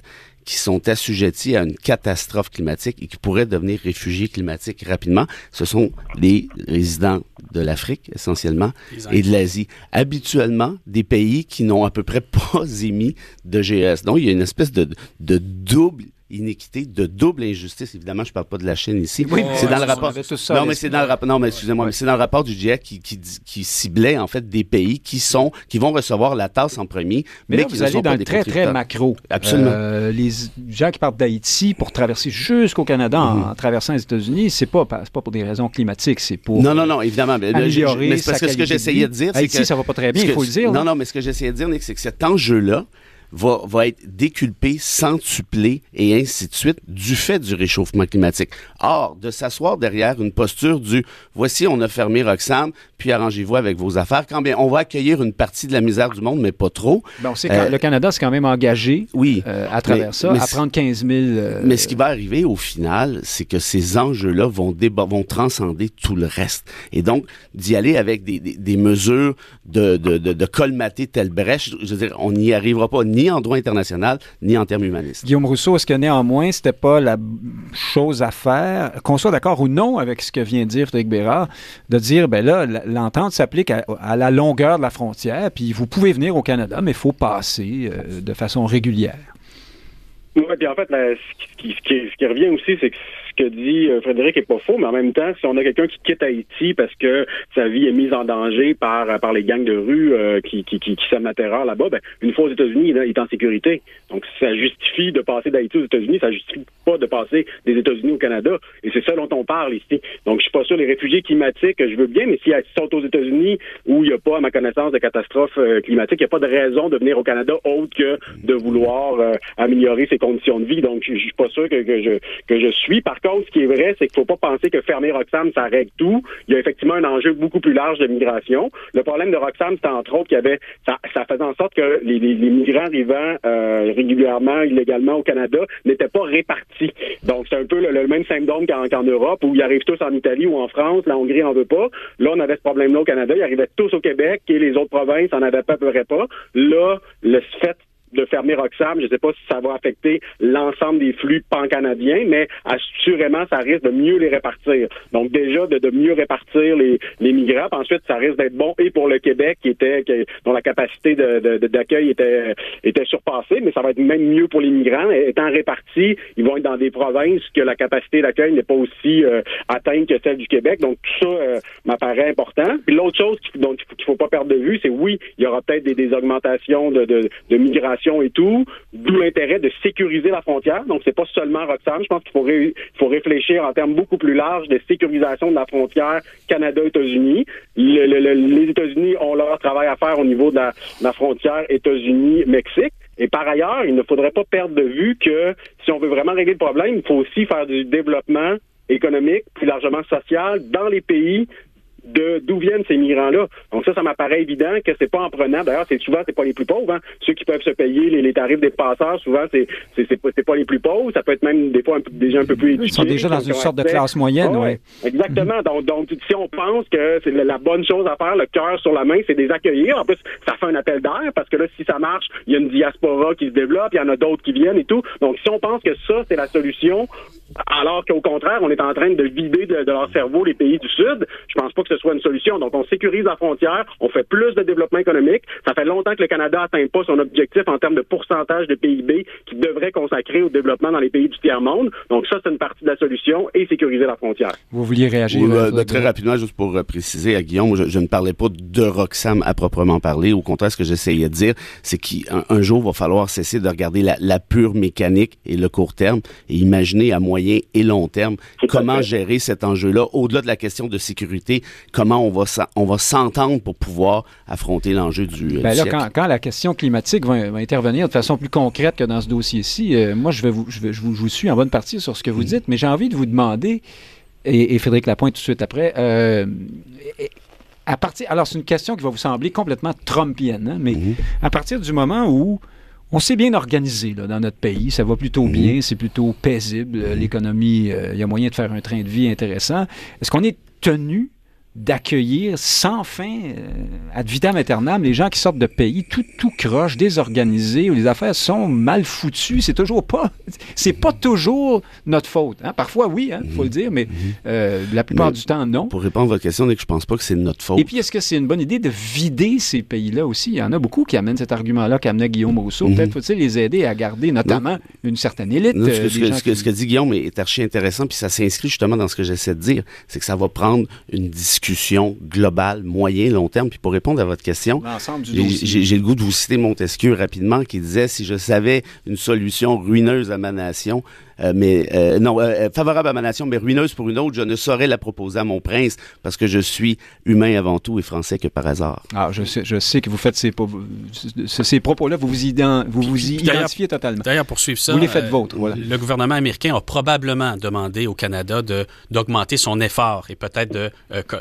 qui sont assujettis à une catastrophe climatique et qui pourraient devenir réfugiés climatiques rapidement, ce sont les résidents de l'Afrique essentiellement et de l'Asie. Habituellement, des pays qui n'ont à peu près pas émis de GS. Donc, il y a une espèce de, de double inéquité, de double injustice. Évidemment, je parle pas de la Chine ici. Oui, c'est dans le rapport. non, mais c'est dans le rapport. Non, mais excusez-moi, mais c'est dans le rapport du GIEC qui, qui, qui, ciblait en fait des pays qui sont qui vont recevoir la tasse en premier, mais, qui ne sont dans pas très très macro. Absolument. Euh, les gens qui partent d'Haïti pour traverser jusqu'au Canada en, mhm. traversant les États-Unis, c'est pas pas pour des raisons climatiques, c'est pour non non non évidemment. Mais, améliorer mais parce que ce que j'essayais de dire, c'est que ça va pas très bien, il faut le dire. Non non, mais ce que j'essayais de dire, c'est que cet enjeu là va, va être déculpé, centuplé et ainsi de suite du fait du réchauffement climatique. Or, de s'asseoir derrière une posture du voici, on a fermé Roxham, puis arrangez-vous avec vos affaires, quand bien on va accueillir une partie de la misère du monde, mais pas trop. Bon, c'est euh, le Canada s'est quand même engagé oui, euh, à travers ça, à prendre 15 000... Euh, mais ce qui va arriver au final, c'est que ces enjeux-là vont, vont transcender tout le reste. Et donc, d'y aller avec des, des, des mesures de, de, de, de, colmater telle brèche, je veux dire, on n'y arrivera pas ni en droit international, ni en termes humanistes. Guillaume Rousseau, est-ce que néanmoins, c'était pas la chose à faire, qu'on soit d'accord ou non avec ce que vient de dire Frédéric Bérard, de dire, ben là, l'entente s'applique à, la longueur de la frontière, puis vous pouvez venir au Canada, mais il faut passer euh, de façon régulière? Oui, puis en fait, ce, qui, ce qui revient aussi, c'est que ce que dit euh, Frédéric est pas faux, mais en même temps, si on a quelqu'un qui quitte Haïti parce que sa vie est mise en danger par par les gangs de rue euh, qui, qui, qui, qui sèment la terreur là-bas, ben, une fois aux États-Unis, il est en sécurité. Donc, ça justifie de passer d'Haïti aux États-Unis, ça justifie pas de passer des États-Unis au Canada. Et c'est ça dont on parle ici. Donc, je suis pas sûr, les réfugiés climatiques, je veux bien, mais s'ils sont aux États-Unis où il n'y a pas, à ma connaissance, de catastrophe euh, climatique, il n'y a pas de raison de venir au Canada autre que de vouloir améliorer ses conditions de vie. Donc, je suis pas sûr que, que je que je suis. Par contre, ce qui est vrai, c'est qu'il ne faut pas penser que fermer Roxham, ça règle tout. Il y a effectivement un enjeu beaucoup plus large de migration. Le problème de Roxham, c'était entre autres qu'il y avait, ça, faisait en sorte que les, les, migrants arrivant euh, régulièrement, illégalement au Canada, n'étaient pas répartis. Donc, c'est un peu le, même symptôme qu'en Europe, où ils arrivent tous en Italie ou en France, la Hongrie en veut pas. Là, on avait ce problème-là au Canada, ils arrivaient tous au Québec et les autres provinces en avaient pas, à peu près pas. Là, le fait de fermer Roxham. Je ne sais pas si ça va affecter l'ensemble des flux pan-canadiens, mais assurément, ça risque de mieux les répartir. Donc déjà, de, mieux répartir les, les migrants. ensuite, ça risque d'être bon et pour le Québec, qui était dont la capacité d'accueil était, était surpassée, mais ça va être même mieux pour les migrants. Étant répartis, ils vont être dans des provinces que la capacité d'accueil n'est pas aussi euh, atteinte que celle du Québec. Donc tout ça euh, m'apparaît important. Puis l'autre chose qu'il ne faut pas perdre de vue, c'est oui, il y aura peut-être des, des augmentations de, de, de migration et tout, d'où l'intérêt de sécuriser la frontière. Donc, c'est pas seulement Roxham. Je pense qu'il faut, faut réfléchir en termes beaucoup plus larges de sécurisation de la frontière Canada-États-Unis. les États-Unis ont leur travail à faire au niveau de la, frontière États-Unis-Mexique. Et par ailleurs, il ne faudrait pas perdre de vue que si on veut vraiment régler le problème, il faut aussi faire du développement économique, plus largement social, dans les pays de d'où viennent ces migrants-là. Donc ça, ça m'apparaît évident que c'est pas en prenant. D'ailleurs, c'est souvent c'est pas les plus pauvres. Hein. Ceux qui peuvent se payer les, tarifs des passeurs, souvent c'est c'est c'est pas, pas, les plus pauvres. Ça peut être même des fois un, déjà un peu plus éduqués. Ils sont déjà dans une sorte de classe moyenne, oui. Exactement. Donc donc si on pense que c'est la bonne chose à faire, le cœur sur la main, c'est des accueillir. En plus, ça fait un appel d'air parce que là, si ça marche, il y a une diaspora qui se développe, il y en a d'autres qui viennent et tout. Donc si on pense que ça c'est la solution, alors qu'au contraire, on est en train de vider de, leur cerveau les pays du Sud. Je pense pas que ce soit une solution. Donc, on sécurise la frontière, on fait plus de développement économique. Ça fait longtemps que le Canada n'atteint pas son objectif en termes de pourcentage de PIB qu'il devrait consacrer au développement dans les pays du tiers-monde. Donc, ça, c'est une partie de la solution et sécuriser la frontière. Vous vouliez réagir? Oui, euh, très rapidement, juste pour euh, préciser à Guillaume, je, ne parlais pas de Roxham à proprement parler. Au contraire, ce que j'essayais de dire, c'est qu'un jour, il va falloir cesser de regarder la, la pure mécanique et le court terme et imaginer à moyen et long terme comment gérer cet enjeu-là, au-delà de la question de sécurité, comment on va on va s'entendre pour pouvoir affronter l'enjeu du euh, ben là, Quand, la question climatique va, intervenir de façon plus concrète que dans ce dossier-ci, euh, moi je vais vous je, vais, je, vous, suis en bonne partie sur ce que vous mm. dites, mais j'ai envie de vous demander et, Frédéric Lapointe tout de suite après. Euh, à partir, alors c'est une question qui va vous sembler complètement trumpienne, hein, mais mm-hmm. à partir du moment où on s'est bien organisé là, dans notre pays. Ça va plutôt mhm. bien, c'est plutôt paisible. Mhm. L'économie, euh, il y a moyen de faire un train de vie intéressant. Est-ce qu'on est tenu d'accueillir sans fin, euh, ad vitam aeternam, les gens qui sortent de pays tout, tout croche, désorganisés, où les affaires sont mal foutues. C'est toujours pas, c'est pas toujours notre faute. Hein. Parfois, oui, il hein, faut le dire, mais euh, la plupart du temps, non. Pour répondre à votre question, je pense pas que c'est notre faute. Et puis, est-ce que c'est une bonne idée de vider ces pays-là aussi? Il y en a beaucoup qui amènent cet argument-là qu'amenait Guillaume Rousseau. Peut-être mhm. faut-il les aider à garder notamment une certaine élite. Euh, ce, que, ce, que, dit Guillaume est archi intéressant, puis ça s'inscrit justement dans ce que j'essaie de dire, c'est que ça va prendre une discussion discussion globale, moyen, long terme. Puis pour répondre à votre question, j'ai le goût de vous citer Montesquieu rapidement qui disait si je savais une solution ruineuse à ma nation, mais euh, non, euh, favorable à ma nation, mais ruineuse pour une autre, je ne saurais la proposer à mon prince parce que je suis humain avant tout et français que par hasard. Ah, je sais, je sais que vous faites ces, ces propos-là, vous vous, vous, vous y identifiez totalement. D'ailleurs, pour suivre ça, vous les faites vôtres. Le gouvernement américain a probablement demandé au Canada de d'augmenter son effort et peut-être de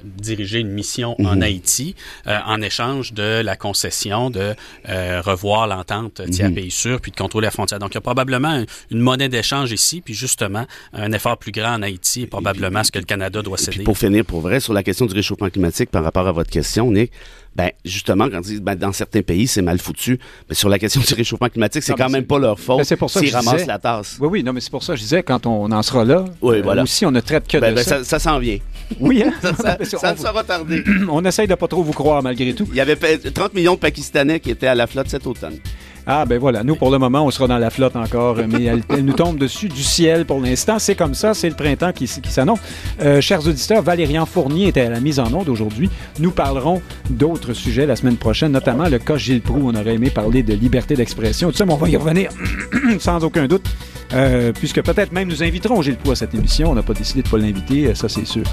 diriger une mission en mhm. Haïti en échange de la concession de revoir l'entente tiers mhm. pays sûr puis de contrôler la frontière. Donc, il y a probablement une monnaie d'échange ici puis justement, un effort plus grand en Haïti est probablement ce que le Canada doit céder. pour finir, pour vrai, sur la question du réchauffement climatique par rapport à votre question, Nick, ben justement, quand ils ben, dans certains pays, c'est mal foutu. Mais sur la question du réchauffement climatique, c'est quand même pas leur faute ben, s'ils ramassent la tasse. Oui, oui, non, mais c'est pour ça que je disais, quand on en sera là, oui, voilà. Euh, aussi, on ne traite que ben, de ça. Ça, s'en vient. Oui, hein? ça, ne sera tardé. on essaye de pas trop vous croire, malgré tout. Il y avait 30 millions de Pakistanais qui étaient à la flotte cet automne. Ah, ben voilà. Nous, pour le moment, on sera dans la flotte encore, mais elle, nous tombe dessus du ciel pour l'instant. C'est comme ça, c'est le printemps qui, qui s'annonce. Euh, chers auditeurs, Valérian Fournier était à la mise en onde aujourd'hui. Nous parlerons d'autres sujets la semaine prochaine, notamment le cas Gilles Proux. On aurait aimé parler de liberté d'expression. Tout ça, mais on va y revenir sans aucun doute. Euh, puisque peut-être même nous inviterons Gilles Proux à cette émission. On n'a pas décidé de ne pas l'inviter, euh, ça c'est sûr.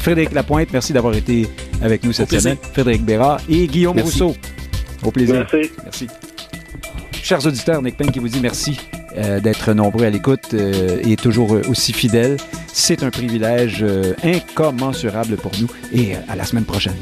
Frédéric Lapointe, merci d'avoir été avec nous cette semaine. Frédéric Bérard et Guillaume Rousseau. Au plaisir. Merci. Merci. Chers auditeurs, Nick Payne qui vous dit merci d'être nombreux à l'écoute et toujours aussi fidèles. C'est un privilège incommensurable pour nous et à la semaine prochaine.